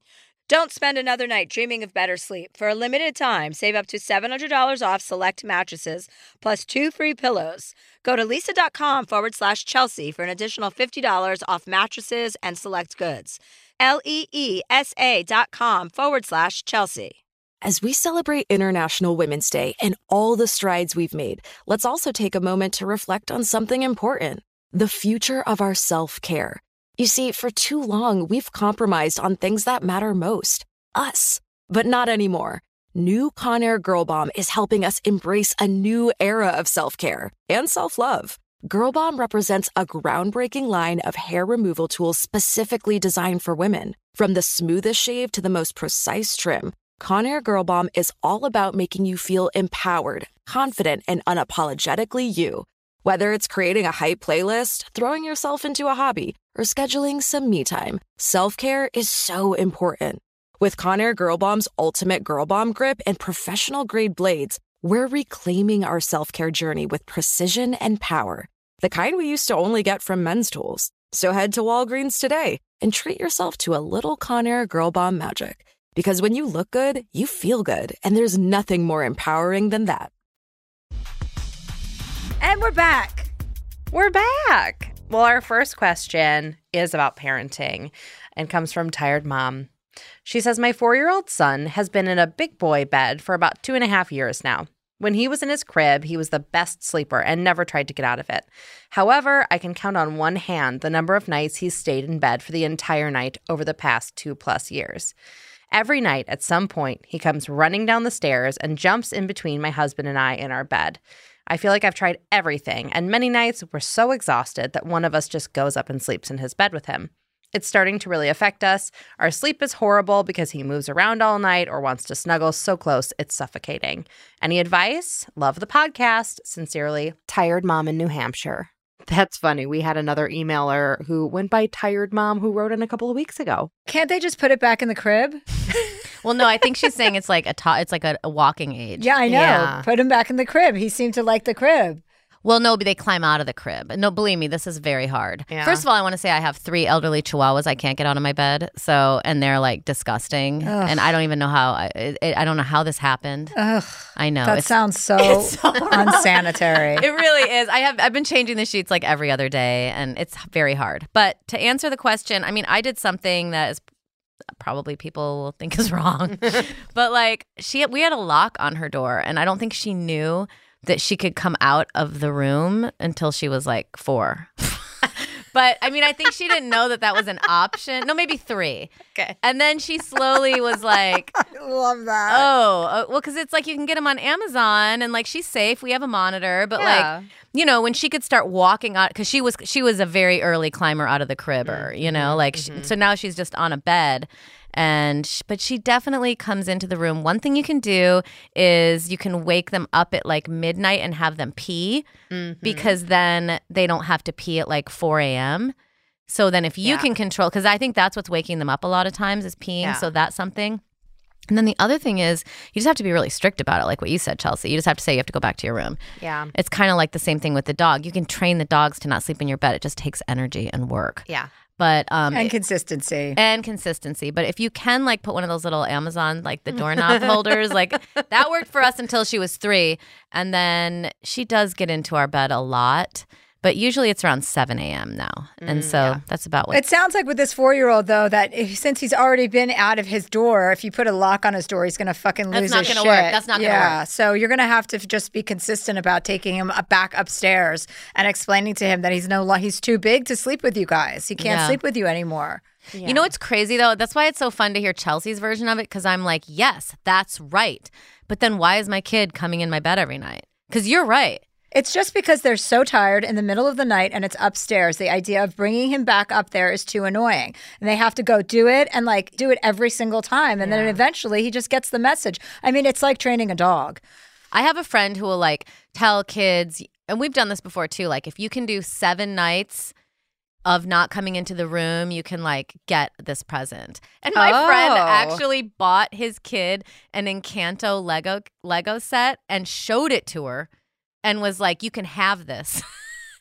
Don't spend another night dreaming of better sleep. For a limited time, save up to $700 off select mattresses plus two free pillows. Go to leesa.com forward slash Chelsea for an additional $50 off mattresses and select goods. L E E S A dot com forward slash Chelsea. As we celebrate International Women's Day and all the strides we've made, let's also take a moment to reflect on something important the future of our self care. You see, for too long, we've compromised on things that matter most us. But not anymore. New Conair Girl Bomb is helping us embrace a new era of self care and self love. Girl Bomb represents a groundbreaking line of hair removal tools specifically designed for women. From the smoothest shave to the most precise trim, Conair Girl Bomb is all about making you feel empowered, confident, and unapologetically you. Whether it's creating a hype playlist, throwing yourself into a hobby, or scheduling some me time, self care is so important. With Conair Girl Bomb's ultimate Girl Bomb grip and professional grade blades, we're reclaiming our self care journey with precision and power, the kind we used to only get from men's tools. So head to Walgreens today and treat yourself to a little Conair Girl Bomb magic. Because when you look good, you feel good, and there's nothing more empowering than that. And we're back. We're back. Well, our first question is about parenting and comes from Tired Mom. She says, My four year old son has been in a big boy bed for about two and a half years now. When he was in his crib, he was the best sleeper and never tried to get out of it. However, I can count on one hand the number of nights he's stayed in bed for the entire night over the past two plus years. Every night, at some point, he comes running down the stairs and jumps in between my husband and I in our bed. I feel like I've tried everything, and many nights we're so exhausted that one of us just goes up and sleeps in his bed with him. It's starting to really affect us. Our sleep is horrible because he moves around all night or wants to snuggle so close it's suffocating. Any advice? Love the podcast. Sincerely, Tired Mom in New Hampshire. That's funny. We had another emailer who went by Tired Mom who wrote in a couple of weeks ago. Can't they just put it back in the crib? Well, no, I think she's saying it's like a to- it's like a, a walking age. Yeah, I know. Yeah. Put him back in the crib. He seemed to like the crib. Well, no, but they climb out of the crib. No, believe me, this is very hard. Yeah. First of all, I want to say I have three elderly chihuahuas. I can't get out of my bed, so and they're like disgusting, Ugh. and I don't even know how. I, it, I don't know how this happened. Ugh, I know that it's- sounds so, so unsanitary. It really is. I have I've been changing the sheets like every other day and it's very hard. But to answer the question, I mean, I did something that is probably people will think is wrong. but like she we had a lock on her door and I don't think she knew that she could come out of the room until she was like 4. But I mean, I think she didn't know that that was an option. No, maybe 3. Okay. And then she slowly was like, I love that. Oh, uh, well, because it's like you can get them on Amazon, and like she's safe. We have a monitor, but Yeah. like you know, when she could start walking out, because she was she was a very early climber out of the crib, or you know, like she- so now she's just on a bed. And sh- but she definitely comes into the room. One thing you can do is you can wake them up at like midnight and have them pee mm-hmm. because then they don't have to pee at like 4 a.m. So then if you Yeah. can control, because I think that's what's waking them up a lot of times is peeing. Yeah. So that's something. And then the other thing is you just have to be really strict about it, like what you said, Chelsea. You just have to say you have to go back to your room. Yeah. It's kind of like the same thing with the dog. You can train the dogs to not sleep in your bed. It just takes energy and work. Yeah. But um and consistency. and consistency. But if you can like put one of those little Amazon like the doorknob holders, like that worked for us until she was three. And then she does get into our bed a lot. But usually it's around 7 a.m. now. And so that's about what It sounds like with this four year old though that if, since he's already been out of his door, if you put a lock on his door, he's gonna fucking lose That's not gonna shit. work. That's not gonna work. yeah. work. So you're gonna have to just be consistent about taking him uh, back upstairs and explaining to him that he's no he's too big to sleep with you guys. He can't Yeah. sleep with you anymore. You know what's crazy though? That's why it's so fun to hear Chelsea's version of it because I'm like, yes, that's right. But then why is my kid coming in my bed every night? Because you're right. It's just because they're so tired in the middle of the night and it's upstairs. The idea of bringing him back up there is too annoying. And they have to go do it and like do it every single time. And then eventually he just gets the message. I mean, it's like training a dog. I have a friend who will like tell kids, and we've done this before too. Like, if you can do seven nights of not coming into the room, you can like get this present. And my friend Oh. actually bought his kid an Encanto Lego Lego set and showed it to her, and was like, "You can have this."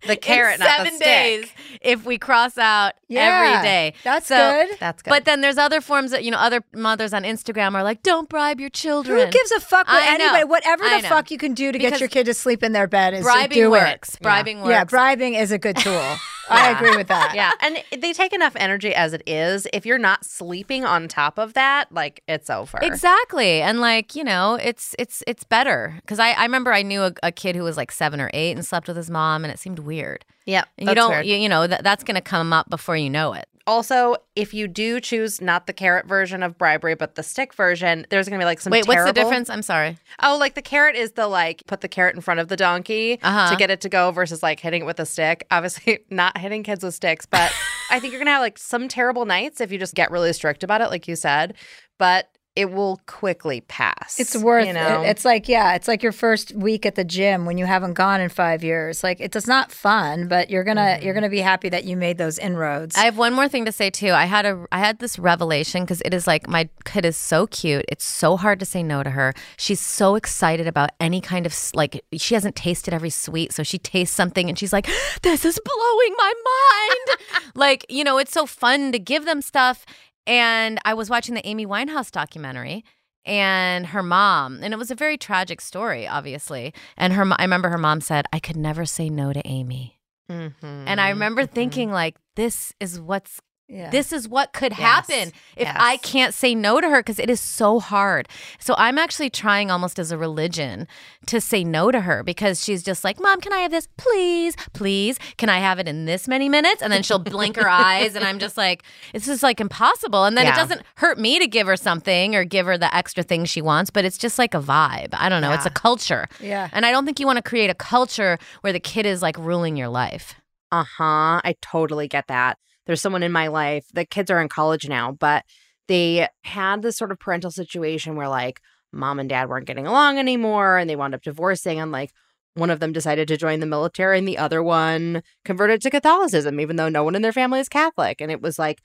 The carrot, in not the seven stick. days if we cross out Yeah, every day. that's So- good. That's good. But then there's other forms that you know other mothers on Instagram are like, "Don't bribe your children." Who gives a fuck what I know. anybody? Whatever the fuck you can do to Because get your kid to sleep in their bed is bribing do works. it. Bribing works. Yeah, bribing is a good tool. I agree with that. yeah, and they take enough energy as it is. If you're not sleeping on top of that, like it's over. Exactly. And like, you know, it's it's it's better cuz I I remember I knew a, a kid who was like 7 or 8 and slept with his mom and it seemed weird. Yeah. You don't you, you know, that that's going to come up before you know it. Also, if you do choose not the carrot version of bribery, but the stick version, there's going to be like some. Wait, what's the difference? I'm sorry. Oh, like the carrot is the like put the carrot in front of the donkey Uh-huh. to get it to go versus like hitting it with a stick. Obviously, not hitting kids with sticks, but I think you're gonna have like some terrible nights if you just get really strict about it, like you said. But it will quickly pass. It's worth you know? it. It's like, yeah, it's like your first week at the gym when you haven't gone in five years. Like it's not fun, but you're gonna Mm-hmm. you're gonna be happy that you made those inroads. I have one more thing to say too. I had a I had this revelation because it is like my kid is so cute. It's so hard to say no to her. She's so excited about any kind of like she hasn't tasted every sweet, so she tastes something and she's like, "This is blowing my mind." like you know, it's so fun to give them stuff. And I was watching the Amy Winehouse documentary and her mom, and it was a very tragic story, obviously. And her, I remember her mom said, I could never say no to Amy. Mm-hmm. And I remember thinking, like, this is what's Yeah. this is what could Yes. happen if I can't say no to her because it is so hard. So I'm actually trying almost as a religion to say no to her because she's just like, Mom, can I have this? Please, please. Can I have it in this many minutes? And then she'll blink her eyes. And I'm just like, this is like impossible. And then it doesn't hurt me to give her something or give her the extra thing she wants, but it's just like a vibe. I don't know. It's a culture. Yeah. And I don't think you want to create a culture where the kid is like ruling your life. Uh huh. I totally get that. There's someone in my life, the kids are in college now, but they had this sort of parental situation where like mom and dad weren't getting along anymore and they wound up divorcing. And like one of them decided to join the military and the other one converted to Catholicism, even though no one in their family is Catholic. And it was like,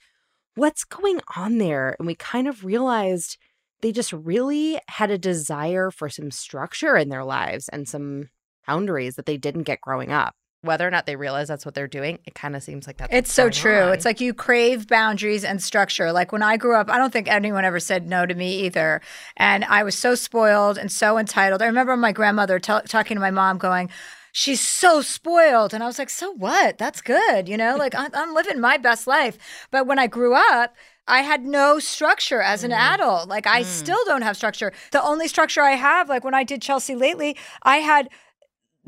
what's going on there? And we kind of realized they just really had a desire for some structure in their lives and some boundaries that they didn't get growing up whether or not they realize that's what they're doing, it kind of seems like that's It's so true. on. It's like you crave boundaries and structure. Like when I grew up, I don't think anyone ever said no to me either. And I was so spoiled and so entitled. I remember my grandmother tell talking to my mom, going, She's so spoiled. And I was like, So what? That's good. You know, like I- I'm living my best life. But when I grew up, I had no structure as an mm. adult. Like I mm. still don't have structure. The only structure I have, like when I did Chelsea Lately, I had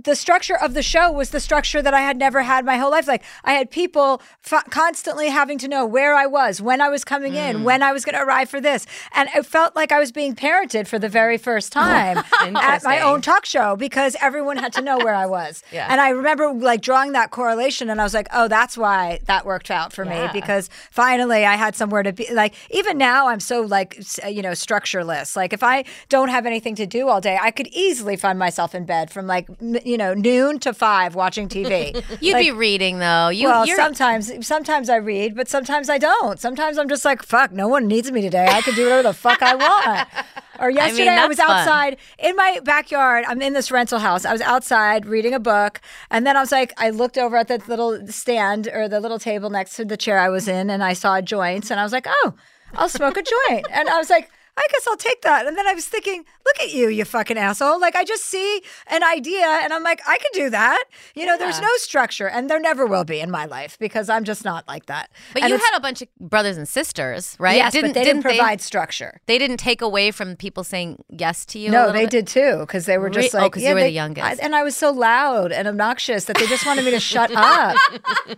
the structure of the show was the structure that I had never had my whole life. Like I had people f- constantly having to know where I was, when I was coming Mm. in, when I was going to arrive for this, and it felt like I was being parented for the very first time at my own talk show because everyone had to know where I was. Yeah. And I remember like drawing that correlation, and I was like, oh, that's why that worked out for me because finally I had somewhere to be. Like even now, I'm so like you know structureless. Like if I don't have anything to do all day, I could easily find myself in bed from like you know noon to five watching TV. You'd Like, be reading though. You, well, sometimes sometimes I read, but sometimes I don't. Sometimes I'm just like, fuck, no one needs me today. I can do whatever the fuck I want. Or yesterday I, that's was fun. outside in my backyard. I'm in this rental house. I was outside reading a book, and then I was like, I looked over at the little stand or the little table next to the chair I was in, and I saw joints, and I was like, oh, I'll smoke a joint. And I was like, I guess I'll take that. And then I was thinking, look at you, you fucking asshole. Like I just see an idea and I'm like, I can do that. You know, there's no structure and there never will be in my life because I'm just not like that. But And you had a bunch of brothers and sisters, right? Yes, but they didn't, they- provide structure. They, didn't take away from people saying yes to you. No, they bit? did too because they were just Re- oh, like 'cause you were the youngest. I- and I was so loud and obnoxious that they just wanted me to shut up.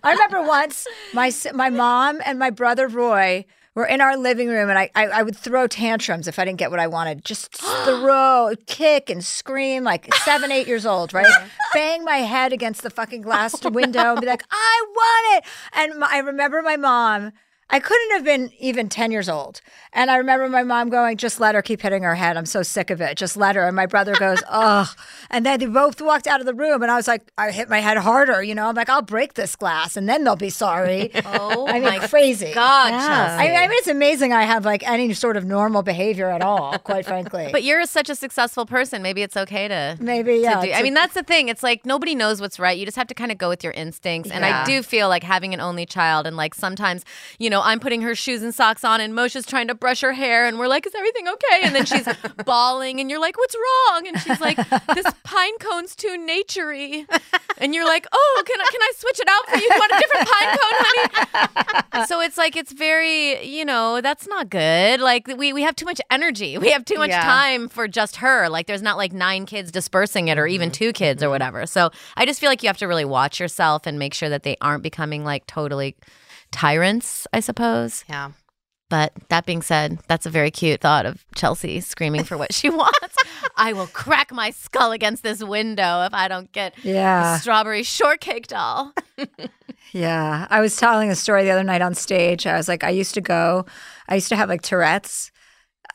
I remember once my my mom and my brother Roy were in our living room and I, I I would throw tantrums if I didn't get what I wanted. Just throw, kick and scream like seven, eight years old, right? Bang my head against the fucking glass oh, window and be like, I want it. And my, I remember my mom. I couldn't have been even 10 years old. And I remember my mom going, just let her keep hitting her head. I'm so sick of it. Just let her. And my brother goes, ugh. And then they both walked out of the room. And I was like, I hit my head harder. You know, I'm like, I'll break this glass and then they'll be sorry. Oh I mean, my crazy. God, I, Chelsea. I mean, it's amazing I have like any sort of normal behavior at all, quite frankly. But you're such a successful person. Maybe it's okay to Maybe, to yeah. do- I mean, that's the thing. It's like nobody knows what's right. You just have to kind of go with your instincts. And I do feel like having an only child, and like sometimes, you know, I'm putting her shoes and socks on, and Moshe's trying to brush her hair, and we're like, "Is everything okay?" And then she's bawling, and you're like, "What's wrong?" And she's like, "This pine cone's too naturey." And you're like, "Oh, can I can I switch it out for you? You want a different pine cone, honey?" so it's like it's very, you know, that's not good. Like we we have too much energy. We have too much Yeah. time for just her. Like there's not like nine kids dispersing it or even mm-hmm. two kids or whatever. So I just feel like you have to really watch yourself and make sure that they aren't becoming like totally tyrants, I suppose. Yeah. But that being said, that's a very cute thought of Chelsea screaming for what she wants. I will crack my skull against this window if I don't get Yeah. a strawberry shortcake doll. Yeah. I was telling a story the other night on stage. I was like, I used to go, I used to have like Tourette's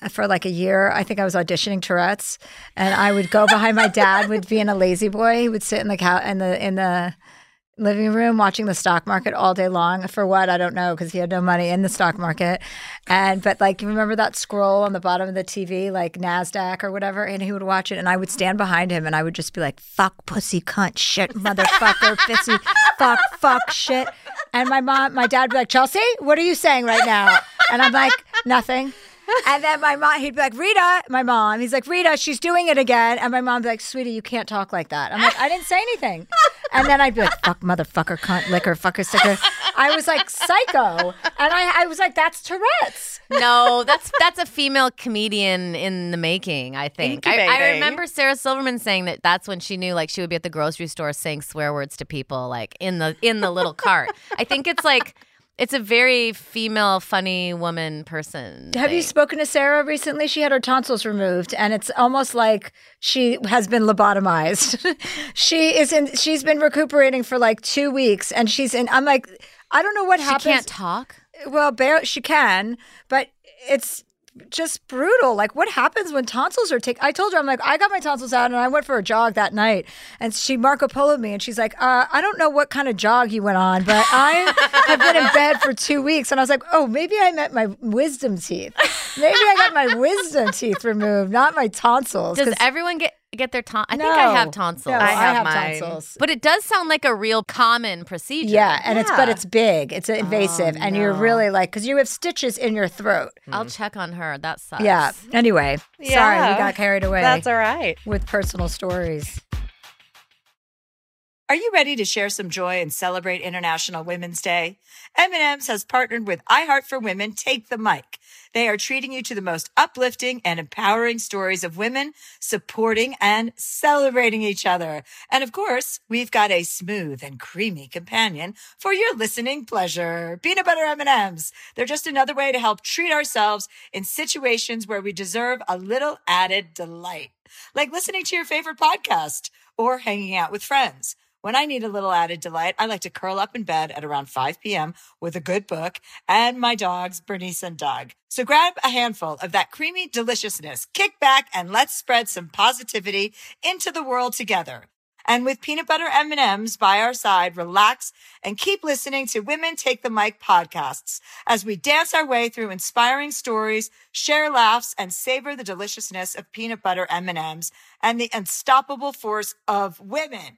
uh, for like a year. I think I was auditioning Tourette's and I would go behind my dad would be in a lazy boy. He would sit in the cow in the in the living room watching the stock market all day long. For what? I don't know because he had no money in the stock market. And but like you remember that scroll on the bottom of the TV like Nasdaq or whatever? And he would watch it and I would stand behind him and I would just be like fuck pussy cunt shit motherfucker pissy fuck fuck shit. And my mom my dad would be like Chelsea what are you saying right now? And I'm like, nothing. And then my mom, he'd be like, Rita, my mom, he's like, Rita, she's doing it again. And my mom'd be like, sweetie, you can't talk like that. I'm like, I didn't say anything. And then I'd be like, fuck, motherfucker, cunt, liquor, fucker, sicker. I was like, psycho. And I, I was like, that's Tourette's. no, that's that's a female comedian in the making. I think. I, I remember Sarah Silverman saying that that's when she knew like she would be at the grocery store saying swear words to people like in the in the little cart. I think it's like it's a very female, funny woman person. Have you spoken to Sarah recently? She had her tonsils removed, and it's almost like she has been lobotomized. she is in. She's been recuperating for like two weeks, and she's in. I'm like, I don't know what She happens. can't talk. Well, bare, she can, but it's just brutal. Like, what happens when tonsils are taken? I told her, I'm like, I got my tonsils out and I went for a jog that night. And she Marco Poloed me and she's like, uh, I don't know what kind of jog you went on, but I have been in bed for two weeks. And I was like, oh, maybe I meant my wisdom teeth. Maybe I got my wisdom teeth removed, not my tonsils. Does everyone get get their ton? I no, think I have tonsils. No, I I have have, mine. tonsils. But it does sound like a real common procedure. Yeah, and it's but it's big. It's oh, invasive, and you're really like because you have stitches in your throat. I'll mm-hmm. check on her. That sucks. Yeah. Anyway, sorry, we got carried away That's all right. with personal stories. Are you ready to share some joy and celebrate International Women's Day? M&M's has partnered with iHeart for Women Take the Mic. They are treating you to the most uplifting and empowering stories of women supporting and celebrating each other. And of course, we've got a smooth and creamy companion for your listening pleasure. Peanut butter M&M's. They're just another way to help treat ourselves in situations where we deserve a little added delight. Like listening to your favorite podcast or hanging out with friends. When I need a little added delight, I like to curl up in bed at around 5 p.m. with a good book and my dogs, Bernice and Doug. So grab a handful of that creamy deliciousness, kick back, and let's spread some positivity into the world together. And with peanut butter M&Ms by our side, relax and keep listening to Women Take the Mic podcasts as we dance our way through inspiring stories, share laughs, and savor the deliciousness of peanut butter M&Ms and the unstoppable force of women.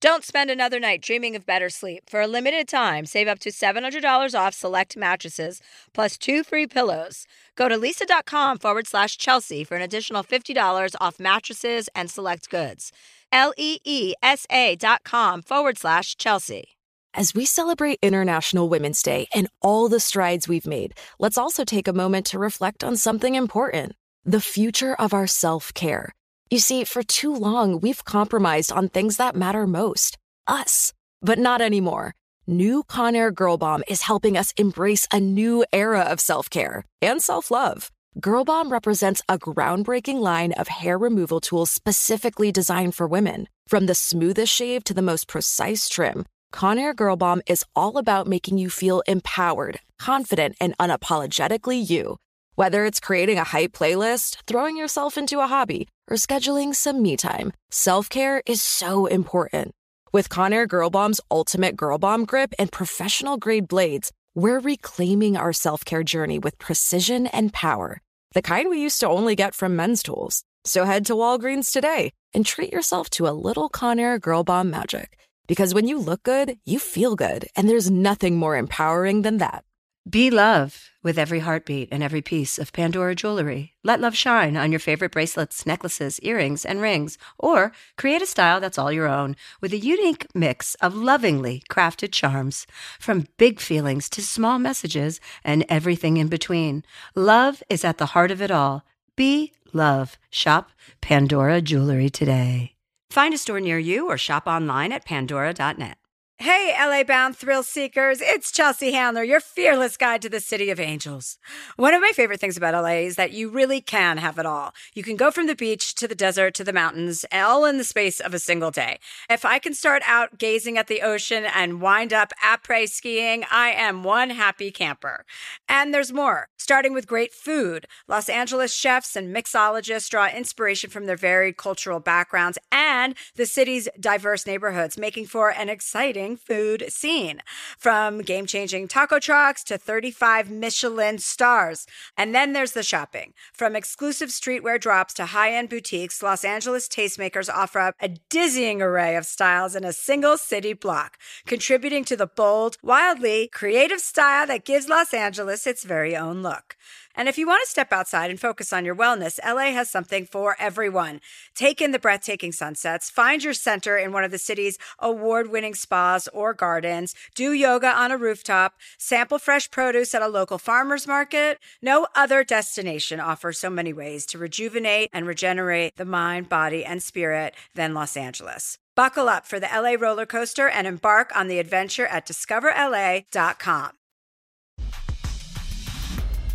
Don't spend another night dreaming of better sleep. For a limited time, save up to $700 off select mattresses plus two free pillows. Go to leesa.com forward slash Chelsea for an additional $50 off mattresses and select goods. L E E S A dot com forward slash Chelsea. As we celebrate International Women's Day and all the strides we've made, let's also take a moment to reflect on something important the future of our self care. You see, for too long, we've compromised on things that matter most us. But not anymore. New Conair Girl Bomb is helping us embrace a new era of self care and self love. Girl Bomb represents a groundbreaking line of hair removal tools specifically designed for women. From the smoothest shave to the most precise trim, Conair Girl Bomb is all about making you feel empowered, confident, and unapologetically you. Whether it's creating a hype playlist, throwing yourself into a hobby, or scheduling some me time, self care is so important. With Conair Girl Bomb's ultimate Girl Bomb grip and professional grade blades, we're reclaiming our self care journey with precision and power, the kind we used to only get from men's tools. So head to Walgreens today and treat yourself to a little Conair Girl Bomb magic. Because when you look good, you feel good, and there's nothing more empowering than that. Be love with every heartbeat and every piece of Pandora jewelry. Let love shine on your favorite bracelets, necklaces, earrings, and rings, or create a style that's all your own with a unique mix of lovingly crafted charms. From big feelings to small messages and everything in between, love is at the heart of it all. Be love. Shop Pandora Jewelry today. Find a store near you or shop online at pandora.net. Hey, LA bound thrill seekers, it's Chelsea Handler, your fearless guide to the city of angels. One of my favorite things about LA is that you really can have it all. You can go from the beach to the desert to the mountains, all in the space of a single day. If I can start out gazing at the ocean and wind up après skiing, I am one happy camper. And there's more, starting with great food. Los Angeles chefs and mixologists draw inspiration from their varied cultural backgrounds and the city's diverse neighborhoods, making for an exciting food scene from game changing taco trucks to 35 Michelin stars. And then there's the shopping. From exclusive streetwear drops to high end boutiques, Los Angeles tastemakers offer up a dizzying array of styles in a single city block, contributing to the bold, wildly creative style that gives Los Angeles its very own look. And if you want to step outside and focus on your wellness, LA has something for everyone. Take in the breathtaking sunsets, find your center in one of the city's award winning spas or gardens, do yoga on a rooftop, sample fresh produce at a local farmer's market. No other destination offers so many ways to rejuvenate and regenerate the mind, body, and spirit than Los Angeles. Buckle up for the LA roller coaster and embark on the adventure at discoverla.com.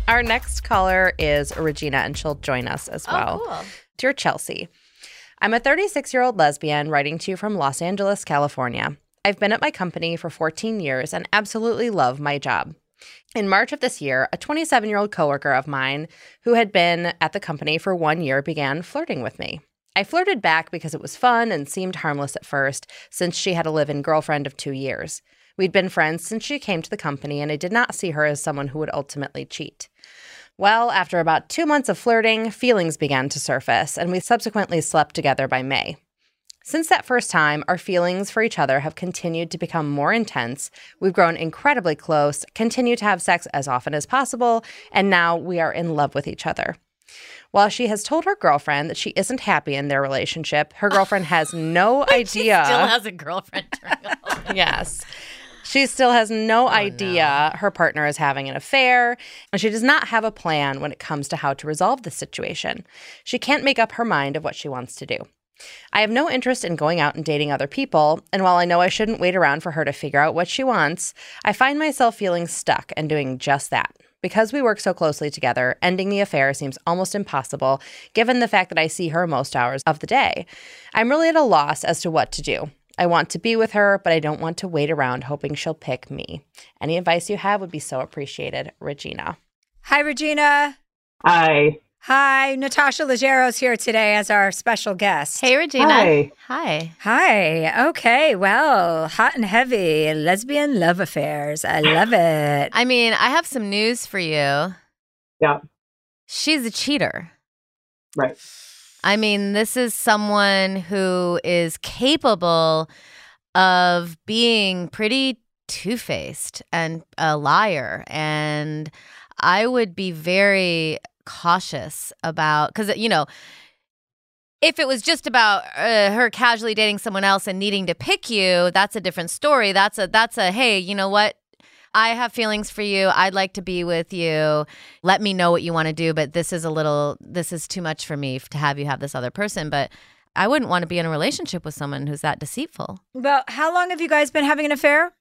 Our next caller is Regina, and she'll join us as oh, well. Oh, cool. Dear Chelsea, I'm a 36 year old lesbian writing to you from Los Angeles, California. I've been at my company for 14 years and absolutely love my job. In March of this year, a 27 year old coworker of mine who had been at the company for one year began flirting with me. I flirted back because it was fun and seemed harmless at first, since she had a live in girlfriend of two years. We'd been friends since she came to the company, and I did not see her as someone who would ultimately cheat. Well, after about two months of flirting, feelings began to surface, and we subsequently slept together by May. Since that first time, our feelings for each other have continued to become more intense. We've grown incredibly close, continue to have sex as often as possible, and now we are in love with each other. While she has told her girlfriend that she isn't happy in their relationship, her girlfriend has no idea. Still has a girlfriend. yes. She still has no idea her partner is having an affair, and she does not have a plan when it comes to how to resolve the situation. She can't make up her mind of what she wants to do. I have no interest in going out and dating other people, and while I know I shouldn't wait around for her to figure out what she wants, I find myself feeling stuck and doing just that. Because we work so closely together, ending the affair seems almost impossible given the fact that I see her most hours of the day. I'm really at a loss as to what to do. I want to be with her, but I don't want to wait around hoping she'll pick me. Any advice you have would be so appreciated. Regina. Hi, Regina. Hi. Hi, Natasha Leggero's here today as our special guest. Hey, Regina. Hi. Hi. Hi. Okay. Well, hot and heavy lesbian love affairs. I love it. I mean, I have some news for you. Yeah. She's a cheater. Right. I mean, this is someone who is capable of being pretty two faced and a liar. And I would be very cautious about, because, you know, if it was just about uh, her casually dating someone else and needing to pick you, that's a different story. That's a that's a hey, you know what? I have feelings for you. I'd like to be with you. Let me know what you want to do, but this is a little this is too much for me to have you have this other person, but I wouldn't want to be in a relationship with someone who's that deceitful. Well, how long have you guys been having an affair?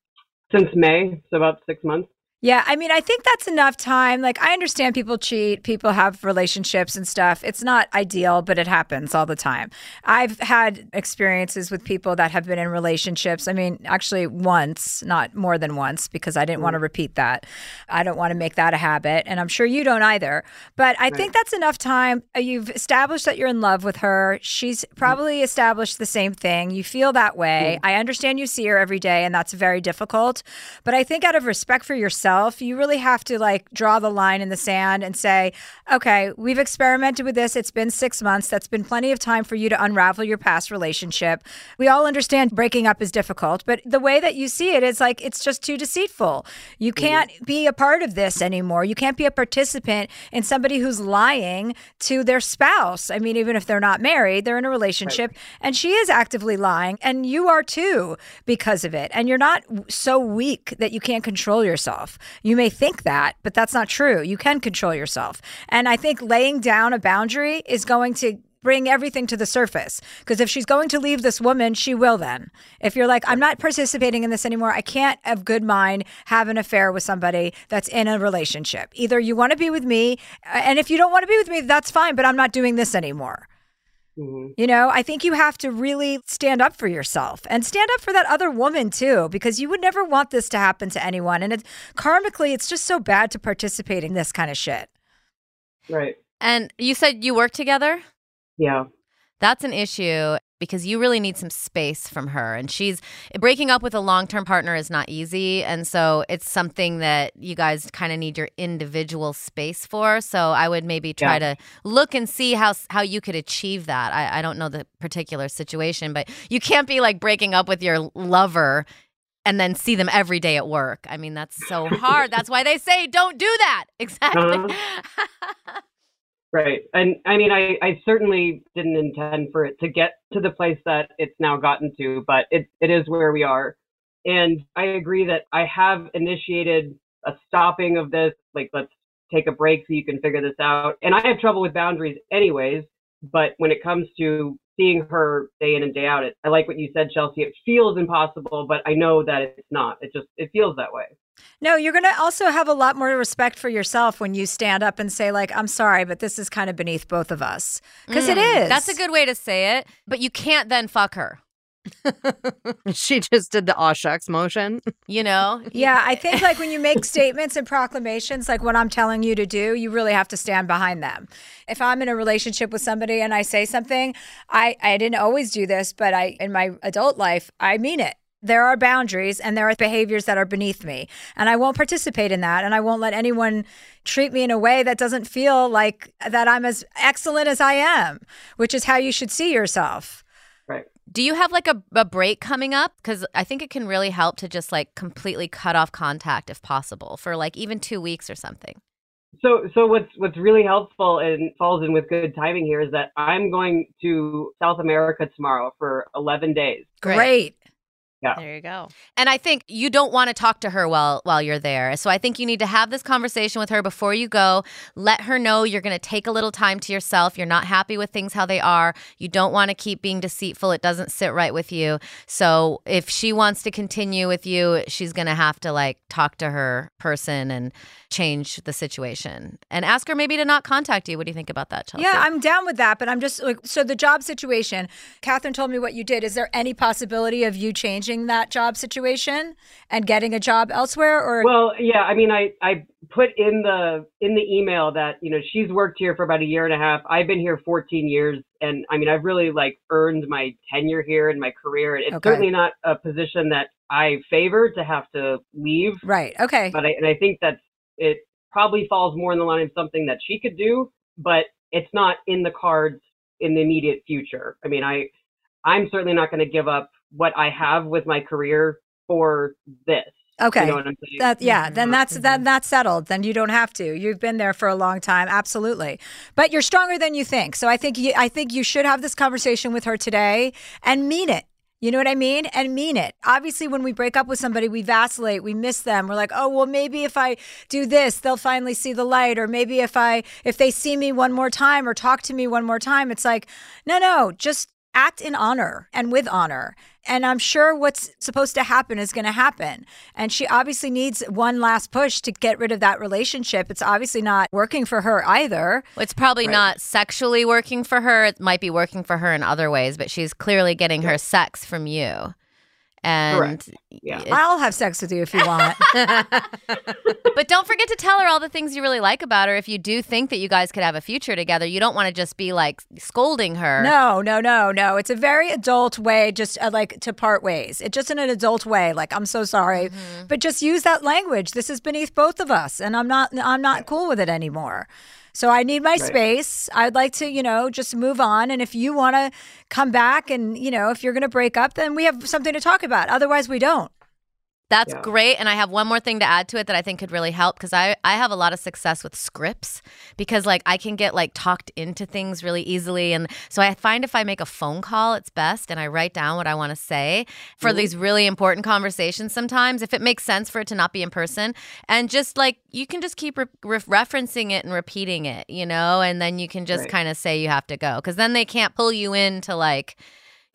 Since May, so about six months. Yeah, I mean, I think that's enough time. Like, I understand people cheat, people have relationships and stuff. It's not ideal, but it happens all the time. I've had experiences with people that have been in relationships. I mean, actually, once, not more than once, because I didn't want to mm. repeat that. I don't want to make that a habit, and I'm sure you don't either. But I think that's enough time. Uh, You've established that you're in love with her. She's probably mm. established the same thing. You feel that way. Mm. I understand you see her every day, and that's very difficult. But I think out of respect for yourself, you really have to like draw the line in the sand and say, okay, we've experimented with this. It's been six months. That's been plenty of time for you to unravel your past relationship. We all understand breaking up is difficult, but the way that you see it, it is like it's just too deceitful. You mm-hmm. can't be a part of this anymore. You can't be a participant in somebody who's lying to their spouse. I mean, even if they're not married, they're in a relationship and she is actively lying and you are too because of it. And you're not so weak that you can't control yourself. You may think that, but that's not true. You can control yourself. And I think laying down a boundary is going to bring everything to the surface. Because if she's going to leave this woman, she will then. If you're like, I'm not participating in this anymore, I can't have good mind have an affair with somebody that's in a relationship. Either you want to be with me, uh, and if you don't want to be with me, that's fine, but I'm not doing this anymore. Mhm. You know, I think you have to really stand up for yourself and stand up for that other woman too, because you would never want this to happen to anyone. And it's karmically, it's just so bad to participate in this kind of shit. Right. And you said you work together? Yeah. That's an issue because you really need some space from her. And she's breaking up with a long term partner is not easy. And so it's something that you guys kind of need your individual space for. So I would maybe try Yeah. to look and see how how you could achieve that. I, I don't know the particular situation, but you can't be like breaking up with your lover and then see them every day at work. I mean, that's so hard. that's why they say don't do that. Exactly. Uh-huh. Right. And I mean, I, I certainly didn't intend for it to get to the place that it's now gotten to, but it, it is where we are. And I agree that I have initiated a stopping of this. Like, let's take a break so you can figure this out. And I have trouble with boundaries anyways. But when it comes to seeing her day in and day out, it, I like what you said, Chelsea. It feels impossible, but I know that it's not. It just, it feels that way. No, you're going to also have a lot more respect for yourself when you stand up and say, like, I'm sorry, but this is kind of beneath both of us. Because it Mm, is. That's a good way to say it. But you can't then fuck her. she just did the aw shucks motion. You know? Yeah, I think like when you make statements and proclamations, like what I'm telling you to do, you really have to stand behind them. If I'm in a relationship with somebody and I say something, I, I didn't always do this, but I in my adult life, I mean it. There are boundaries and there are behaviors that are beneath me. And I won't participate in that. And I won't let anyone treat me in a way that doesn't feel like that I'm as excellent as I am, which is how you should see yourself. Right. Do you have like a, a break coming up? Because I think it can really help to just like completely cut off contact if possible for like even two weeks or something. So, so what's what's really helpful and falls in with good timing here is that I'm going to South America tomorrow for 11 days. Great. Yeah. There you go. And I think you don't want to talk to her while while you're there. So I think you need to have this conversation with her before you go. Let her know you're going to take a little time to yourself. You're not happy with things how they are. You don't want to keep being deceitful. It doesn't sit right with you. So if she wants to continue with you, she's going to have to like talk to her person and change the situation and ask her maybe to not contact you. What do you think about that, Chelsea? Yeah, I'm down with that, but I'm just like, so the job situation, Catherine told me what you did. Is there any possibility of you changing that job situation and getting a job elsewhere? Or, Well, yeah, I mean, I I put in the in the email that you know she's worked here for about a year and a half. I've been here 14 years, and I mean, I've really like earned my tenure here and my career. It's Okay. certainly not a position that I favor to have to leave, right. Okay. but I and I think that it probably falls more in the line of something that she could do, but it's not in the cards in the immediate future. I mean, I I'm certainly not going to give up what I have with my career for this. Okay. You know what I'm saying? That yeah, then that's Mhm. then that's settled. Then you don't have to. You've been there for a long time, absolutely. But you're stronger than you think. So I think you I think you should have this conversation with her today and mean it. You know what I mean? And mean it. Obviously, when we break up with somebody, we vacillate, we miss them. We're like, oh well, maybe if I do this, they'll finally see the light. Or maybe if I if they see me one more time or talk to me one more time, it's like, no, no, just act in honor and with honor. And I'm sure what's supposed to happen is going to happen. And she obviously needs one last push to get rid of that relationship. It's obviously not working for her either. It's probably Right. not sexually working for her. It might be working for her in other ways, but she's clearly getting her sex from you. And Correct. Yeah. I'll have sex with you if you want. but don't forget to tell her all the things you really like about her. If you do think that you guys could have a future together, you don't want to just be like scolding her. no, no, no, no. It's a very adult way just uh, like to part ways. It's just in an adult way. Like, I'm so sorry, but just use that language. This is beneath both of us. And I'm not, I'm not cool with it anymore. So I need my space. I'd like to, you know, just move on. And if you want to come back and, you know, if you're going to break up, then we have something to talk about. Otherwise, we don't. That's Yeah. great. And I have one more thing to add to it that I think could really help because I, I have a lot of success with scripts because like I can get like talked into things really easily. And so I find if I make a phone call, it's best and I write down what I want to say for Mm-hmm. these really important conversations sometimes, if it makes sense for it to not be in person. And just like you can just keep re- re- referencing it and repeating it, you know, and then you can just Right. kind of say you have to go because then they can't pull you into like,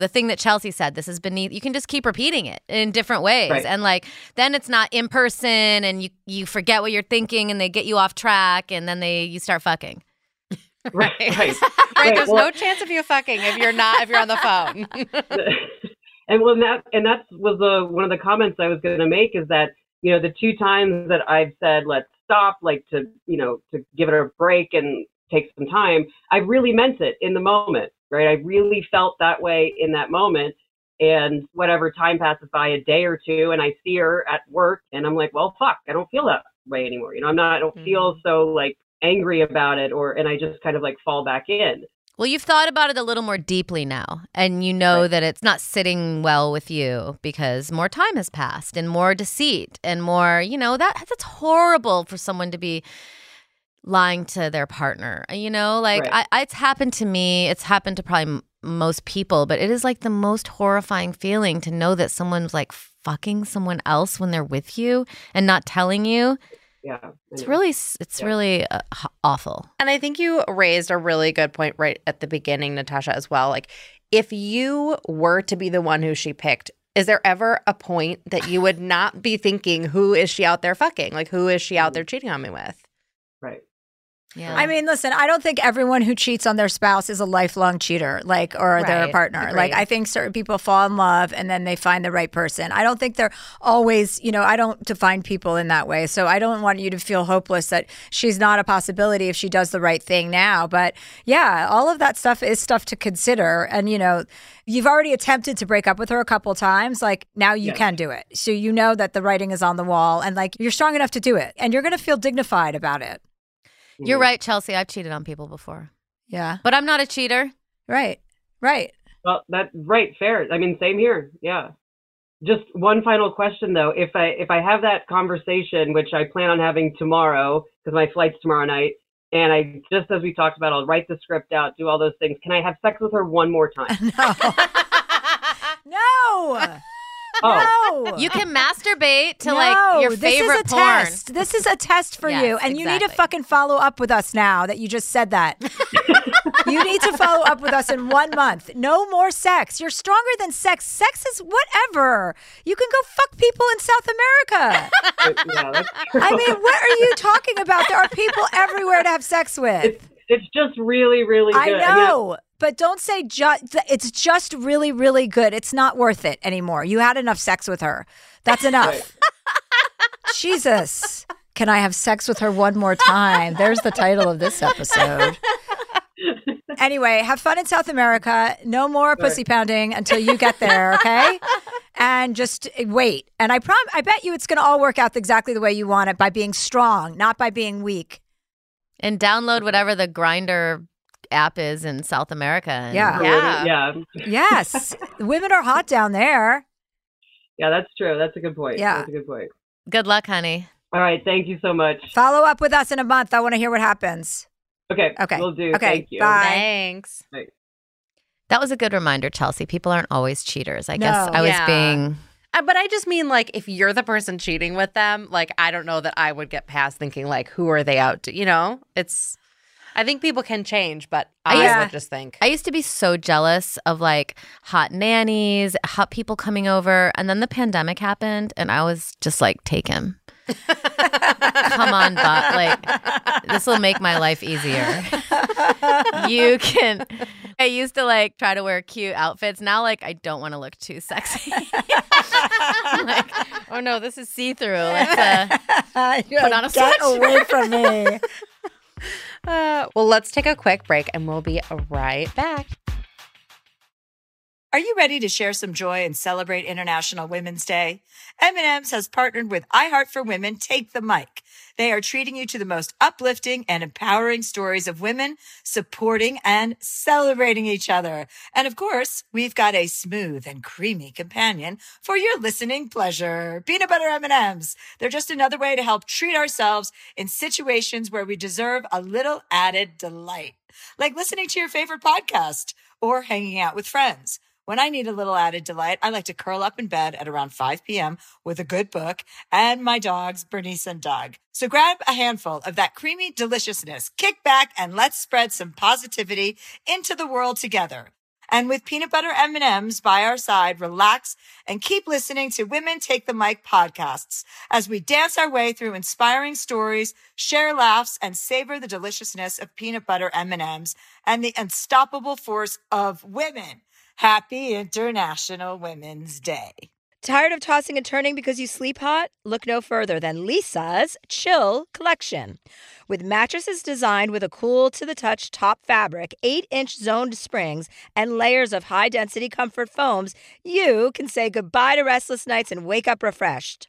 the thing that Chelsea said, this is beneath. You can just keep repeating it in different ways, Right. and like then it's not in person, and you you forget what you're thinking, and they get you off track, and then they you start fucking. Right. Right. right. Right, there's well- no chance of you fucking if you're not if you're on the phone. and well, and that and that was the one of the comments I was going to make is that you know the two times that I've said let's stop, like to you know to give it a break and take some time, I really meant it in the moment, right? I really felt that way in that moment. And whatever time passes by, a day or two, and I see her at work, and I'm like, well, fuck, I don't feel that way anymore. You know, I'm not, I don't feel mm-hmm. so like angry about it, or and I just kind of like fall back in. Well, you've thought about it a little more deeply now, and you know that it's not sitting well with you because more time has passed and more deceit and more, you know, that that's horrible for someone to be lying to their partner. You know, like Right. I, it's happened to me. It's happened to probably m- most people, but it is like the most horrifying feeling to know that someone's like fucking someone else when they're with you and not telling you. Yeah, It's really, it's Yeah. really uh, awful. And I think you raised a really good point right at the beginning, Natasha, as well. Like, if you were to be the one who she picked, is there ever a point that you would not be thinking, who is she out there fucking? Like, who is she out there cheating on me with? Yeah. I mean, listen, I don't think everyone who cheats on their spouse is a lifelong cheater, like, or their Right. partner. Like, I think certain people fall in love and then they find the right person. I don't think they're always, you know, I don't define people in that way. So I don't want you to feel hopeless that she's not a possibility if she does the right thing now. But yeah, all of that stuff is stuff to consider. And, you know, you've already attempted to break up with her a couple times. Like, now you Yes. can do it. So you know that the writing is on the wall and, like, you're strong enough to do it. And you're going to feel dignified about it. You're mm. right, Chelsea. I've cheated on people before, Yeah. but I'm not a cheater. Right. Right. Well, that right, fair. I mean, same here. Yeah. Just one final question though. If I if I have that conversation, which I plan on having tomorrow, because my flight's tomorrow night, and I just as we talked about, I'll write the script out, do all those things. Can I have sex with her one more time? No. no. Oh, No. You can masturbate to No, like your this favorite is a porn. test. This is a test for Yes, you, and you need to fucking follow up with us now that you just said that. you need to follow up with us in one month. No more sex. You're stronger than sex. Sex is whatever. You can go fuck people in South America. yeah. I mean, what are you talking about? There are people everywhere to have sex with. it's it's just really really good. I good. know, but don't say just. It's just really, really good. It's not worth it anymore. You had enough sex with her. That's enough. Jesus. Can I have sex with her one more time? There's the title of this episode. Anyway, have fun in South America. No more pussy pounding until you get there, okay? And just eh, wait. And I prom I bet you it's going to all work out exactly the way you want it by being strong, not by being weak. and download whatever the Grindr app is in South America. and- Yeah. Yeah. yeah, Yes. Women are hot down there. yeah, that's true. That's a good point. Yeah. that's a good point. Good luck, honey. All right, thank you so much. Follow up with us in a month. I want to hear what happens. Okay, Okay. we'll do. Okay, Thank you. bye. Thanks. That was a good reminder, Chelsea. People aren't always cheaters. I guess No. I was Yeah. being. Uh, but I just mean like if you're the person cheating with them, like I don't know that I would get past thinking like who are they out to? You know, it's. I think people can change, but I Yeah. would just think. I used to be so jealous of like hot nannies, hot people coming over, and then the pandemic happened, and I was just like, take him. Come on, but like this will make my life easier. you can. I used to like try to wear cute outfits. Now, like I don't want to look too sexy. Like, oh no, this is see through. Let's uh, Put on a Get sweatshirt. away from me. Uh, well, let's take a quick break and we'll be right back. Are you ready to share some joy and celebrate International Women's Day? M&M's has partnered with iHeart for Women Take the Mic. They are treating you to the most uplifting and empowering stories of women supporting and celebrating each other. And of course, we've got a smooth and creamy companion for your listening pleasure. Peanut butter M&Ms. They're just another way to help treat ourselves in situations where we deserve a little added delight, like listening to your favorite podcast or hanging out with friends. When I need a little added delight, I like to curl up in bed at around 5 p.m. with a good book and my dogs, Bernice and Doug. So grab a handful of that creamy deliciousness, kick back, and let's spread some positivity into the world together. And with peanut butter M&Ms by our side, relax and keep listening to Women Take the Mic podcasts as we dance our way through inspiring stories, share laughs, and savor the deliciousness of peanut butter M&Ms and the unstoppable force of women. Happy International Women's Day. Tired of tossing and turning because you sleep hot? Look no further than Leesa's Chill Collection. With mattresses designed with a cool to the touch top fabric, 8 inch zoned springs, and layers of high density comfort foams, you can say goodbye to restless nights and wake up refreshed.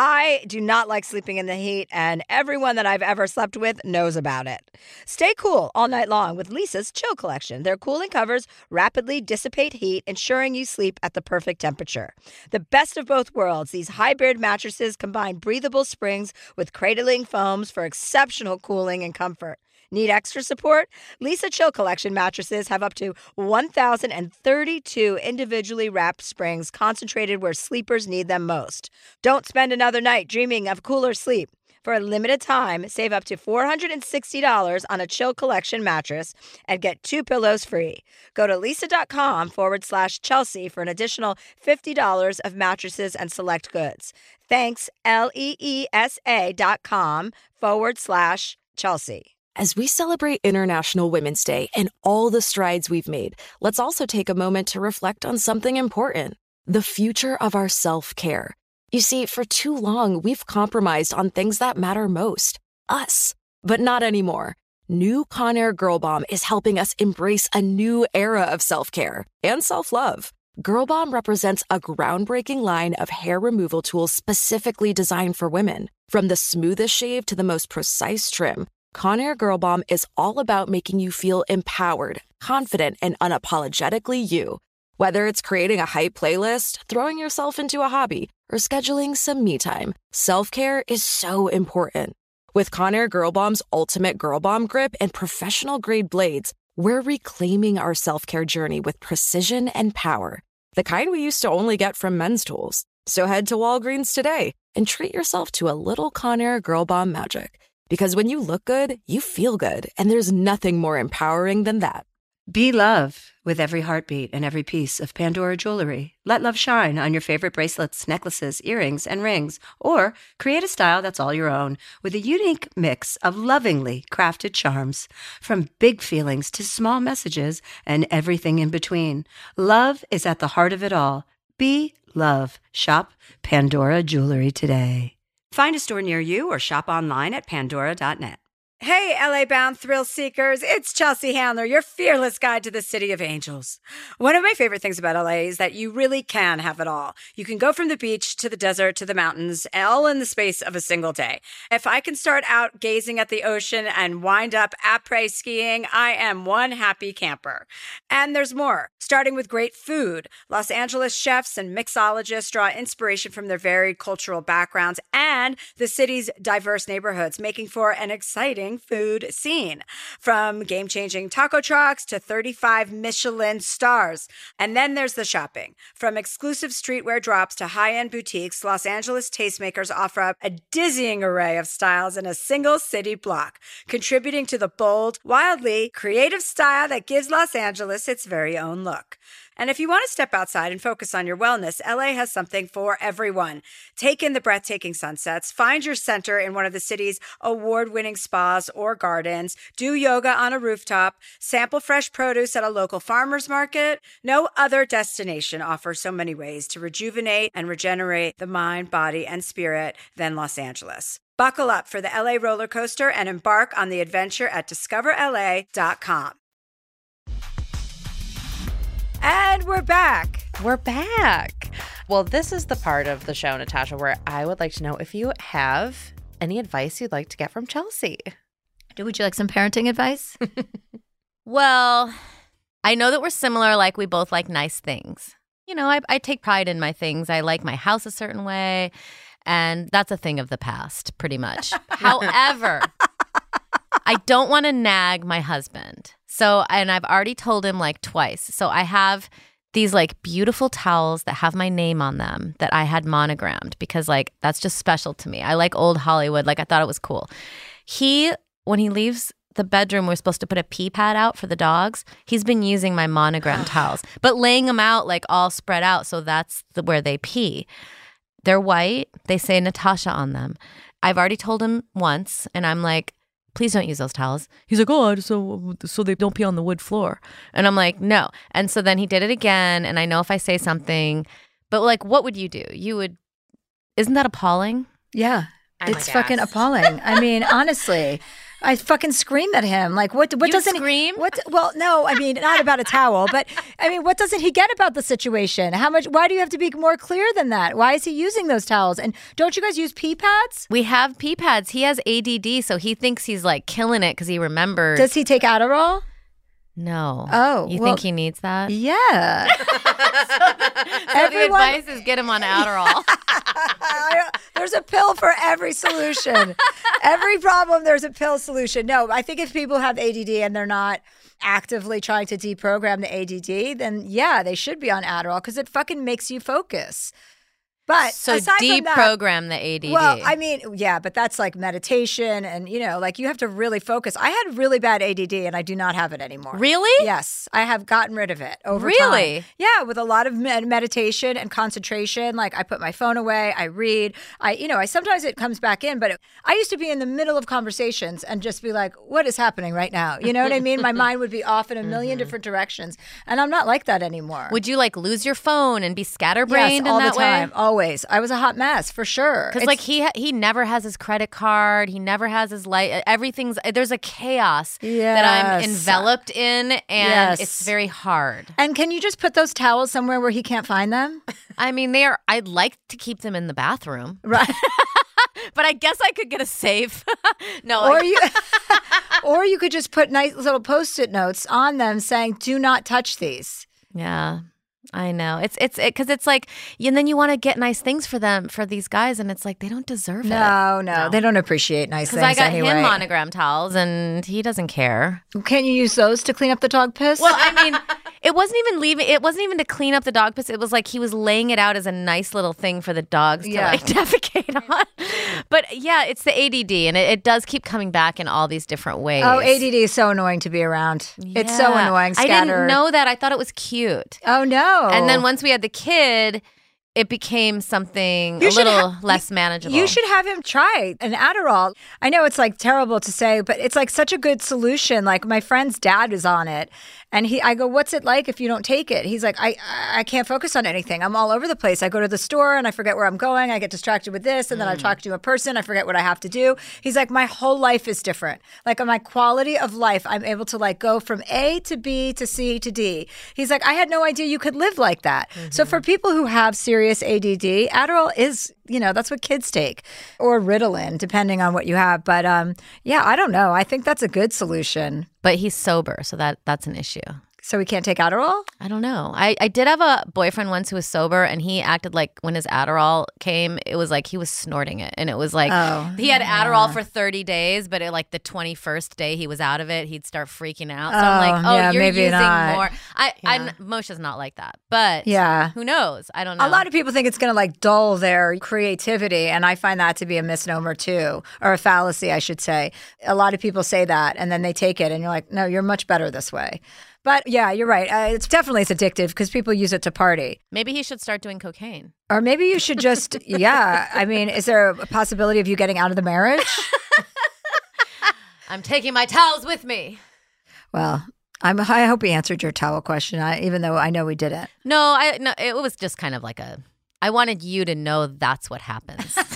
I do not like sleeping in the heat, and everyone that I've ever slept with knows about it. Stay cool all night long with Leesa's Chill Collection. Their cooling covers rapidly dissipate heat, ensuring you sleep at the perfect temperature. The best of both worlds, these hybrid mattresses combine breathable springs with cradling foams for exceptional cooling and comfort. Need extra support? Leesa Chill Collection mattresses have up to 1,032 individually wrapped springs concentrated where sleepers need them most. Don't spend another night dreaming of cooler sleep. For a limited time, save up to $460 on a Chill Collection mattress and get two pillows free. Go to leesa.com forward slash Chelsea for an additional $50 of mattresses and select goods. Thanks, L E E S A dot com forward slash Chelsea. As we celebrate International Women's Day and all the strides we've made, let's also take a moment to reflect on something important the future of our self care. You see, for too long, we've compromised on things that matter most us. But not anymore. New Conair Girl Bomb is helping us embrace a new era of self care and self love. Girl Bomb represents a groundbreaking line of hair removal tools specifically designed for women. From the smoothest shave to the most precise trim, Conair Girl Bomb is all about making you feel empowered, confident, and unapologetically you. Whether it's creating a hype playlist, throwing yourself into a hobby, or scheduling some me time, self care is so important. With Conair Girl Bomb's ultimate Girl Bomb grip and professional grade blades, we're reclaiming our self care journey with precision and power. The kind we used to only get from men's tools. So head to Walgreens today and treat yourself to a little Conair Girl Bomb magic. Because when you look good, you feel good, and there's nothing more empowering than that. Be love with every heartbeat and every piece of Pandora jewelry. Let love shine on your favorite bracelets, necklaces, earrings, and rings, or create a style that's all your own with a unique mix of lovingly crafted charms. From big feelings to small messages and everything in between, love is at the heart of it all. Be love. Shop Pandora Jewelry today. Find a store near you or shop online at pandora.net. Hey, LA bound thrill seekers, it's Chelsea Handler, your fearless guide to the city of angels. One of my favorite things about LA is that you really can have it all. You can go from the beach to the desert to the mountains, all in the space of a single day. If I can start out gazing at the ocean and wind up après skiing, I am one happy camper. And there's more, starting with great food. Los Angeles chefs and mixologists draw inspiration from their varied cultural backgrounds and the city's diverse neighborhoods, making for an exciting food scene from game changing taco trucks to 35 Michelin stars. And then there's the shopping. From exclusive streetwear drops to high end boutiques, Los Angeles tastemakers offer up a dizzying array of styles in a single city block, contributing to the bold, wildly creative style that gives Los Angeles its very own look. And if you want to step outside and focus on your wellness, LA has something for everyone. Take in the breathtaking sunsets, find your center in one of the city's award winning spas or gardens, do yoga on a rooftop, sample fresh produce at a local farmer's market. No other destination offers so many ways to rejuvenate and regenerate the mind, body, and spirit than Los Angeles. Buckle up for the LA roller coaster and embark on the adventure at discoverla.com. And we're back. We're back. Well, this is the part of the show, Natasha, where I would like to know if you have any advice you'd like to get from Chelsea. Would you like some parenting advice? Well, I know that we're similar, like we both like nice things. You know, I, I take pride in my things. I like my house a certain way, and that's a thing of the past, pretty much. However, I don't want to nag my husband. So, and I've already told him like twice. So I have these like beautiful towels that have my name on them that I had monogrammed because like that's just special to me. I like old Hollywood. Like I thought it was cool. He, when he leaves the bedroom, we're supposed to put a pee pad out for the dogs. He's been using my monogram towels, but laying them out like all spread out. So that's the, where they pee. They're white. They say Natasha on them. I've already told him once, and I'm like, please don't use those towels. He's like, oh, so so they don't pee on the wood floor. And I'm like, no. And so then he did it again. And I know if I say something, but like, what would you do? You would, isn't that appalling? Yeah. I'm it's fucking appalling. I mean, honestly, I fucking scream at him. Like, what? What You doesn't scream? He, what? Well, no. I mean, not about a towel, but I mean, what doesn't he get about the situation? How much? Why do you have to be more clear than that? Why is he using those towels? And don't you guys use pee pads? We have pee pads. He has ADD, so he thinks he's like killing it because he remembers. Does he take Adderall? No. Oh, you well- think he needs that? Yeah. So Everyone- the advice is get him on Adderall. There's a pill for every solution. every problem, there's a pill solution. No, I think if people have ADD and they're not actively trying to deprogram the ADD, then yeah, they should be on Adderall because it fucking makes you focus. But so from that- deprogram the ADD. well, I mean, yeah, but that's like meditation, and you know, like you have to really focus. I had really bad ADD, and I do not have it anymore. really? Yes, I have gotten rid of it over Really? time. Yeah, with a lot of med- meditation and concentration. Like I put my phone away, I read. I, you know, I sometimes it comes back in, but it, I used to be in the middle of conversations and just be like, "What is happening right now?" You know what I mean? My mind would be off in a 1000000 different directions, and I'm not like that anymore. Mm-hmm. Would you like lose your phone and be scatterbrained yes, all the time, way? always. I was a hot mess for sure. Because like he he never has his credit card, he never has his light. Everything's eh, there's a chaos that I'm enveloped in, and Yes. it's very hard. and can you just put those towels somewhere where he can't find them? I mean, they are. I'd like to keep them in the bathroom, Right. but I guess I could get a safe. no, or you or you could just put nice little post-it notes on them saying do not touch these Yeah. I know. It's it's because it's like and then you want to get nice things for them for these guys and it's like they don't deserve it. no no, they don't appreciate nice things I got anyway him monogram towels and he doesn't care. can you use those to clean up the dog piss Well, I mean, it wasn't even leaving. It wasn't even to clean up the dog piss. It was like he was laying it out as a nice little thing for the dogs to Yeah. like defecate on. But yeah, it's the ADD, and it, it does keep coming back in all these different ways. oh add is so annoying to be around it's so Yeah. annoying I didn't know that. I thought it was cute. oh no And then once we had the kid, it became something You a little ha- less manageable. You should have him try an Adderall. I know it's like terrible to say, but it's like such a good solution. Like my friend's dad is on it, and he, I go, "What's it like if you don't take it?" He's like, "I, I can't focus on anything. I'm all over the place. I go to the store and I forget where I'm going. I get distracted with this, and then I mm. talk to a person. I forget what I have to do." He's like, "My whole life is different. Like my quality of life, I'm able to like go from A to B to C to D." He's like, "I had no idea you could live like that." So for mm-hmm. people who have serious ADD, Adderall is you know that's what kids take or ritalin depending on what you have. But um yeah i don't know. I think that's a good solution. But he's sober, so that that's an issue. So we can't take adderall I don't know. I, I did have a boyfriend once who was sober, and he acted like when his Adderall came, it was like he was snorting it, and it was like Oh, he had Adderall for thirty days, but it, like the twenty first day he was out of it, he'd start freaking out. So I'm oh, like, Oh, oh, yeah, you're maybe using not. more. I, Yeah. I'm Moshe's not like that, but yeah who knows? I don't know. a lot of people think it's going to like dull their creativity and i find that to be a misnomer too or a fallacy i should say a lot of people say that and then they take it and you're like no you're much better this way but yeah you're right uh, it's definitely it's addictive because people use it to party Maybe he should start doing cocaine. or maybe you should just yeah i mean is there a possibility of you getting out of the marriage I'm taking my towels with me. Well, I'm, I hope we answered your towel question, I, even though I know we didn't. No, I no, it was just kind of like a. I wanted you to know that's what happens. it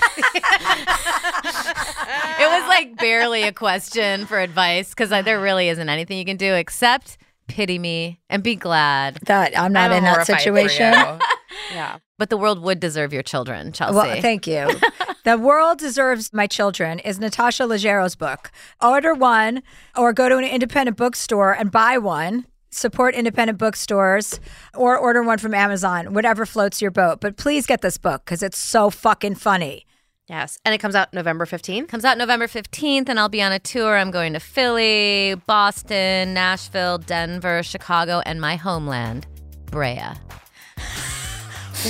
was like barely a question for advice because there really isn't anything you can do except pity me and be glad. That I'm not I'm in that situation. yeah. But the world would deserve your children, Chelsea. Well, thank you. the World Deserves My Children is Natasha Leggero's book. Order one or go to an independent bookstore and buy one. Support independent bookstores or order one from Amazon, whatever floats your boat. But please get this book because it's so fucking funny. Yes. And it comes out November 15th. Comes out November 15th, and I'll be on a tour. I'm going to Philly, Boston, Nashville, Denver, Chicago, and my homeland, Brea.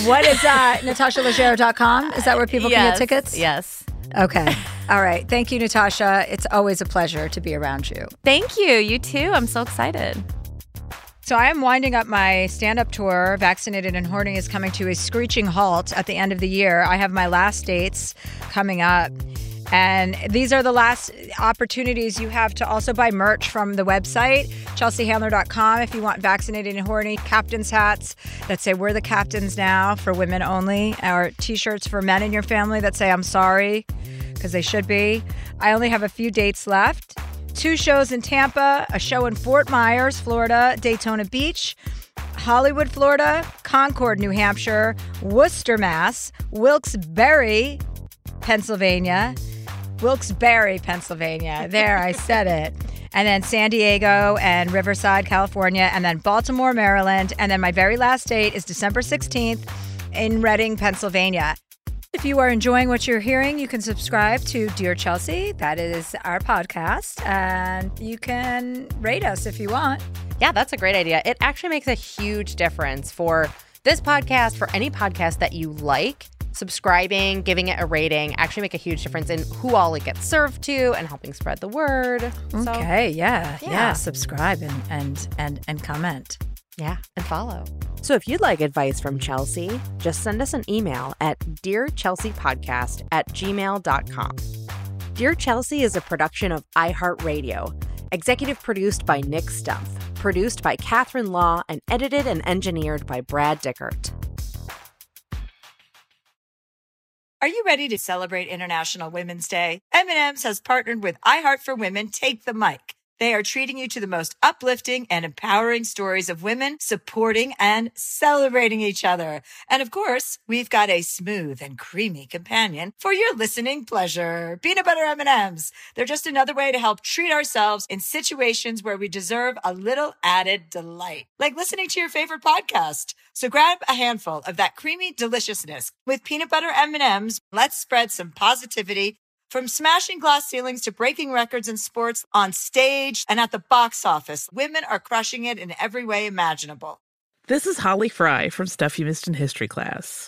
What is uh, NatashaLeggero.com? Is that where people can get tickets? Yes. Okay. All right. Thank you, Natasha. It's always a pleasure to be around you. Thank you. You too. I'm so excited. So I am winding up my stand-up tour. Vaccinated and Horny is coming to a screeching halt at the end of the year. I have my last dates coming up. And these are the last opportunities you have to also buy merch from the website, chelseahandler.com, if you want vaccinated and horny captain's hats that say we're the captains now for women only, or t-shirts for men in your family that say I'm sorry, because they should be. I only have a few dates left two shows in Tampa, a show in Fort Myers, Florida, Daytona Beach, Hollywood, Florida, Concord, New Hampshire, Worcester, Mass, Wilkes-Barre, Pennsylvania, Wilkes-Barre, Pennsylvania. There, I said it. And then San Diego and Riverside, California, and then Baltimore, Maryland. And then my very last date is December 16th in Reading, Pennsylvania. If you are enjoying what you're hearing, you can subscribe to Dear Chelsea. That is our podcast. And you can rate us if you want. Yeah, that's a great idea. It actually makes a huge difference for this podcast, for any podcast that you like. Subscribing, giving it a rating actually make a huge difference in who all it gets served to and helping spread the word. So, Okay, yeah, yeah. Yeah. Subscribe and and and and comment. Yeah, and follow. So if you'd like advice from Chelsea, just send us an email at dearchelseapodcast at gmail.com. Dear Chelsea is a production of iHeartRadio, executive produced by Nick Stumpf, produced by Catherine Law, and edited and engineered by Brad Dickert. Are you ready to celebrate International Women's Day? M&M's has partnered with iHeart for Women Take the Mic. They are treating you to the most uplifting and empowering stories of women supporting and celebrating each other. And of course, we've got a smooth and creamy companion for your listening pleasure. Peanut butter M&Ms. They're just another way to help treat ourselves in situations where we deserve a little added delight, like listening to your favorite podcast. So grab a handful of that creamy deliciousness with peanut butter M&Ms. Let's spread some positivity from smashing glass ceilings to breaking records in sports, on stage, and at the box office, women are crushing it in every way imaginable. This is Holly Fry from Stuff You Missed in History class.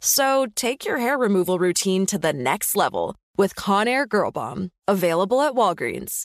So take your hair removal routine to the next level with Conair Girl Bomb. Available at Walgreens.